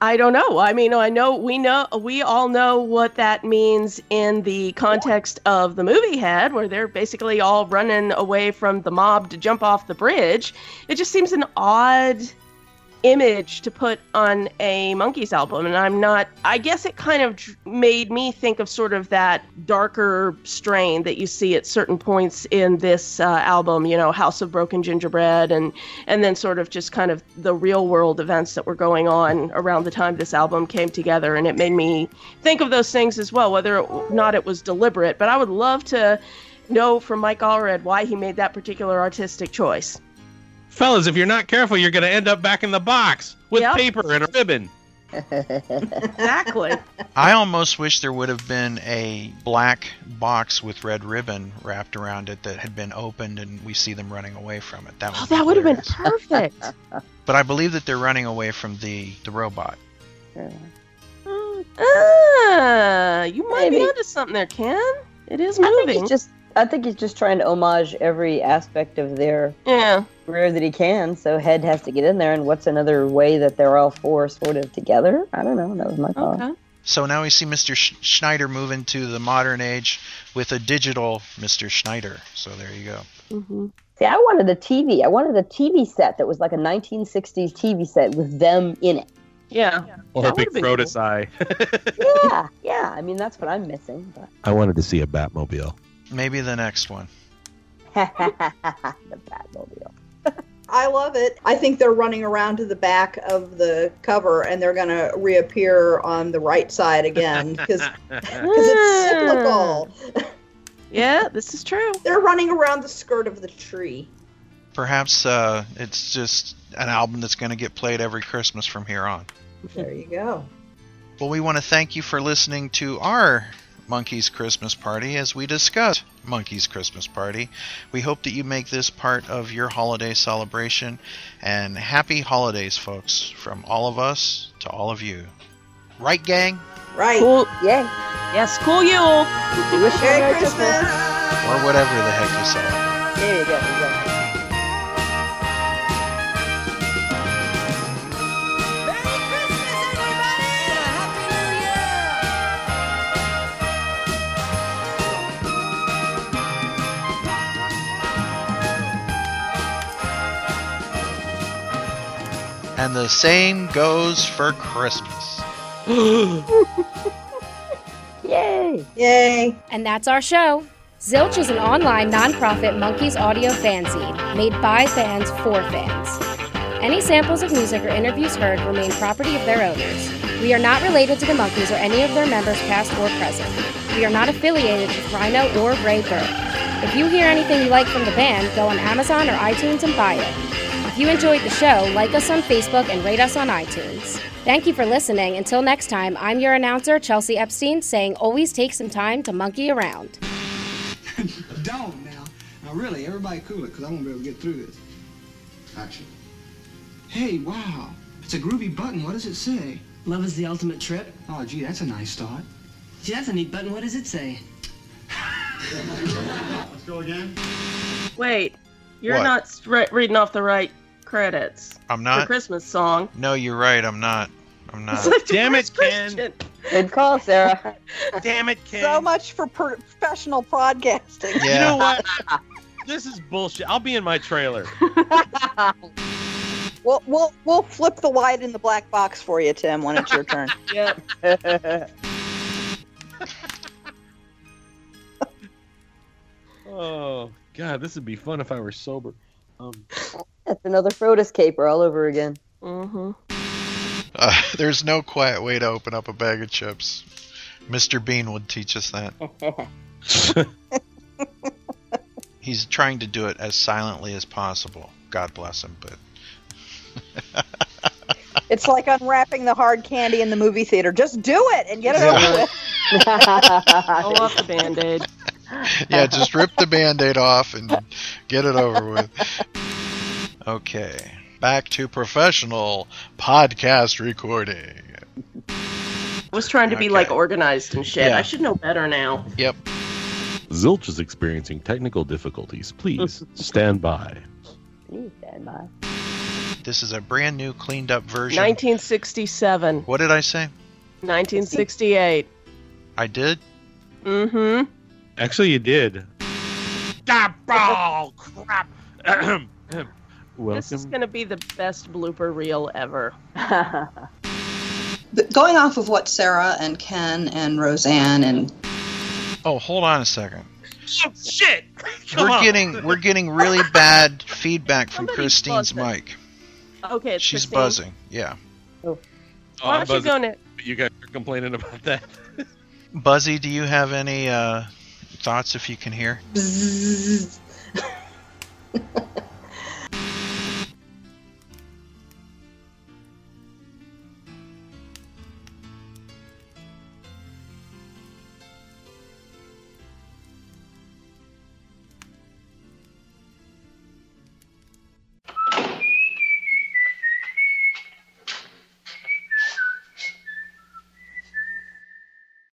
S9: I don't know. I mean, I know we know we all know what that means in the context of the movie head, where they're basically all running away from the mob to jump off the bridge. It just seems an odd image to put on a Monkees album and i'm not i guess it kind of made me think of sort of that darker strain that you see at certain points in this uh, album you know house of broken gingerbread and and then sort of just kind of the real world events that were going on around the time this album came together and it made me think of those things as well whether or not it was deliberate but i would love to know from mike allred why he made that particular artistic choice
S7: Fellas, if you're not careful, you're going to end up back in the box with
S9: Yep.
S7: paper and a ribbon.
S9: exactly (laughs)
S5: I almost wish there would have been a black box with red ribbon wrapped around it that had been opened and we see them running away from it. That would,
S9: oh
S5: be
S9: that would have been perfect (laughs)
S5: But I believe that they're running away from the, the robot.
S9: Ah, you might be onto something there, Ken. It is moving.
S10: I think
S9: moving.
S10: he's just I think he's just trying to homage every aspect of their
S9: yeah.
S10: Career that he can. So Head has to get in there, and what's another way that they're all four sort of together? I don't know. That was my thought.
S9: Okay.
S5: So now we see Mr. Schneider move into the modern age with a digital Mr. Schneider. So there you go.
S9: Mm-hmm.
S10: See, I wanted a TV. I wanted a TV set that was like a 1960s TV set with them in it.
S9: Yeah.
S7: Or
S10: That
S7: a big
S10: would've been
S7: Frodis (laughs) eye.
S10: Yeah, yeah. I mean, that's what I'm missing. But
S7: I wanted to see a Batmobile.
S5: Maybe the next one. (laughs)
S10: the Batmobile.
S8: I love it. I think they're running around to the back of the cover and they're going to reappear on the right side again because it's (laughs) cyclical.
S9: Yeah, this is true.
S8: They're running around the skirt of the tree.
S5: Perhaps uh, it's just an album that's going to get played every Christmas from here on.
S8: There you go.
S5: Well, we want to thank you for listening to our Monkees Christmas Party as we discuss Monkees Christmas Party. We hope that you make this part of your holiday celebration. And happy holidays, folks, from all of us to all of you. Right, gang?
S8: Right.
S9: Cool.
S10: Yeah.
S9: Yes, cool Yule.
S10: Wish you
S8: Merry
S10: Merry
S8: Christmas.
S5: Or whatever the heck you celebrate. And the same goes for Christmas. (gasps)
S10: Yay!
S8: Yay.
S6: And that's our show. Zilch is an online nonprofit Monkees audio fanzine made by fans for fans. Any samples of music or interviews heard remain property of their owners. We are not related to the Monkees or any of their members, past or present. We are not affiliated with Rhino or Raybert. If you hear anything you like from the band, go on Amazon or iTunes and buy it. If you enjoyed the show, like us on Facebook and rate us on iTunes. Thank you for listening. Until next time, I'm your announcer, Chelsea Epstein, saying always take some time to monkey around. (laughs)
S17: Don't now. Now really, everybody cool it, because I won't be able to get through this. Action. Hey, wow. It's a groovy button. What does it say?
S18: Love is the ultimate trip.
S17: Oh, gee, that's a nice thought.
S18: Gee, that's a neat button. What does it say? (laughs)
S17: Let's go again.
S9: Wait, you're
S5: What?
S9: not re- reading off the right credits.
S5: I'm
S9: The
S5: not.
S9: Christmas song.
S5: No, you're right. I'm not. I'm not.
S7: Damn it, Ken.
S10: Good call, Sarah. (laughs)
S7: Damn it, Ken.
S8: So much for per- professional broadcasting.
S7: You know what? (laughs) this is bullshit. I'll be in my trailer. (laughs)
S8: We'll, we'll, we'll flip the white in the black box for you, Tim, when it's your turn.
S9: Yep.
S7: Oh God, this would be fun if I were sober. Um,
S10: That's another Frodis caper all over again.
S9: Mm-hmm.
S5: Uh, (laughs) there's no quiet way to open up a bag of chips. Mr. Bean would teach us that. (laughs) He's trying to do it as silently as possible. God bless him, but (laughs)
S8: It's like unwrapping the hard candy in the movie theater. Just do it and get it over with.
S9: Pull off the band-aid.
S5: yeah, just rip the band-aid off and get it over with. Okay, back to professional podcast recording.
S9: I was trying to be like organized and shit.
S7: Yeah.
S9: I should know better now.
S5: Yep.
S7: Zilch is experiencing technical difficulties. Please (laughs) stand by.
S10: Please stand by.
S5: This is a brand new, cleaned up version.
S9: 1967.
S5: What did I say?
S9: 1968.
S5: I did.
S9: Mm-hmm.
S7: Actually, you did. Oh crap! (clears throat) (clears throat)
S9: This is gonna be the best blooper reel ever. (laughs)
S19: Going off of what Sarah and Ken and Roseanne and
S5: Oh, hold on a second.
S4: Oh, shit! (laughs)
S5: we're getting we're getting really (laughs) bad feedback from Christine's mic.
S9: Okay, it's
S5: She's
S9: Christine.
S5: buzzing. Yeah.
S7: Oh,
S9: Why
S7: I'm
S9: don't you go
S7: buzzing.
S9: ne-
S7: You guys are complaining about that.
S5: Buzzy, do you have any uh, thoughts if you can hear?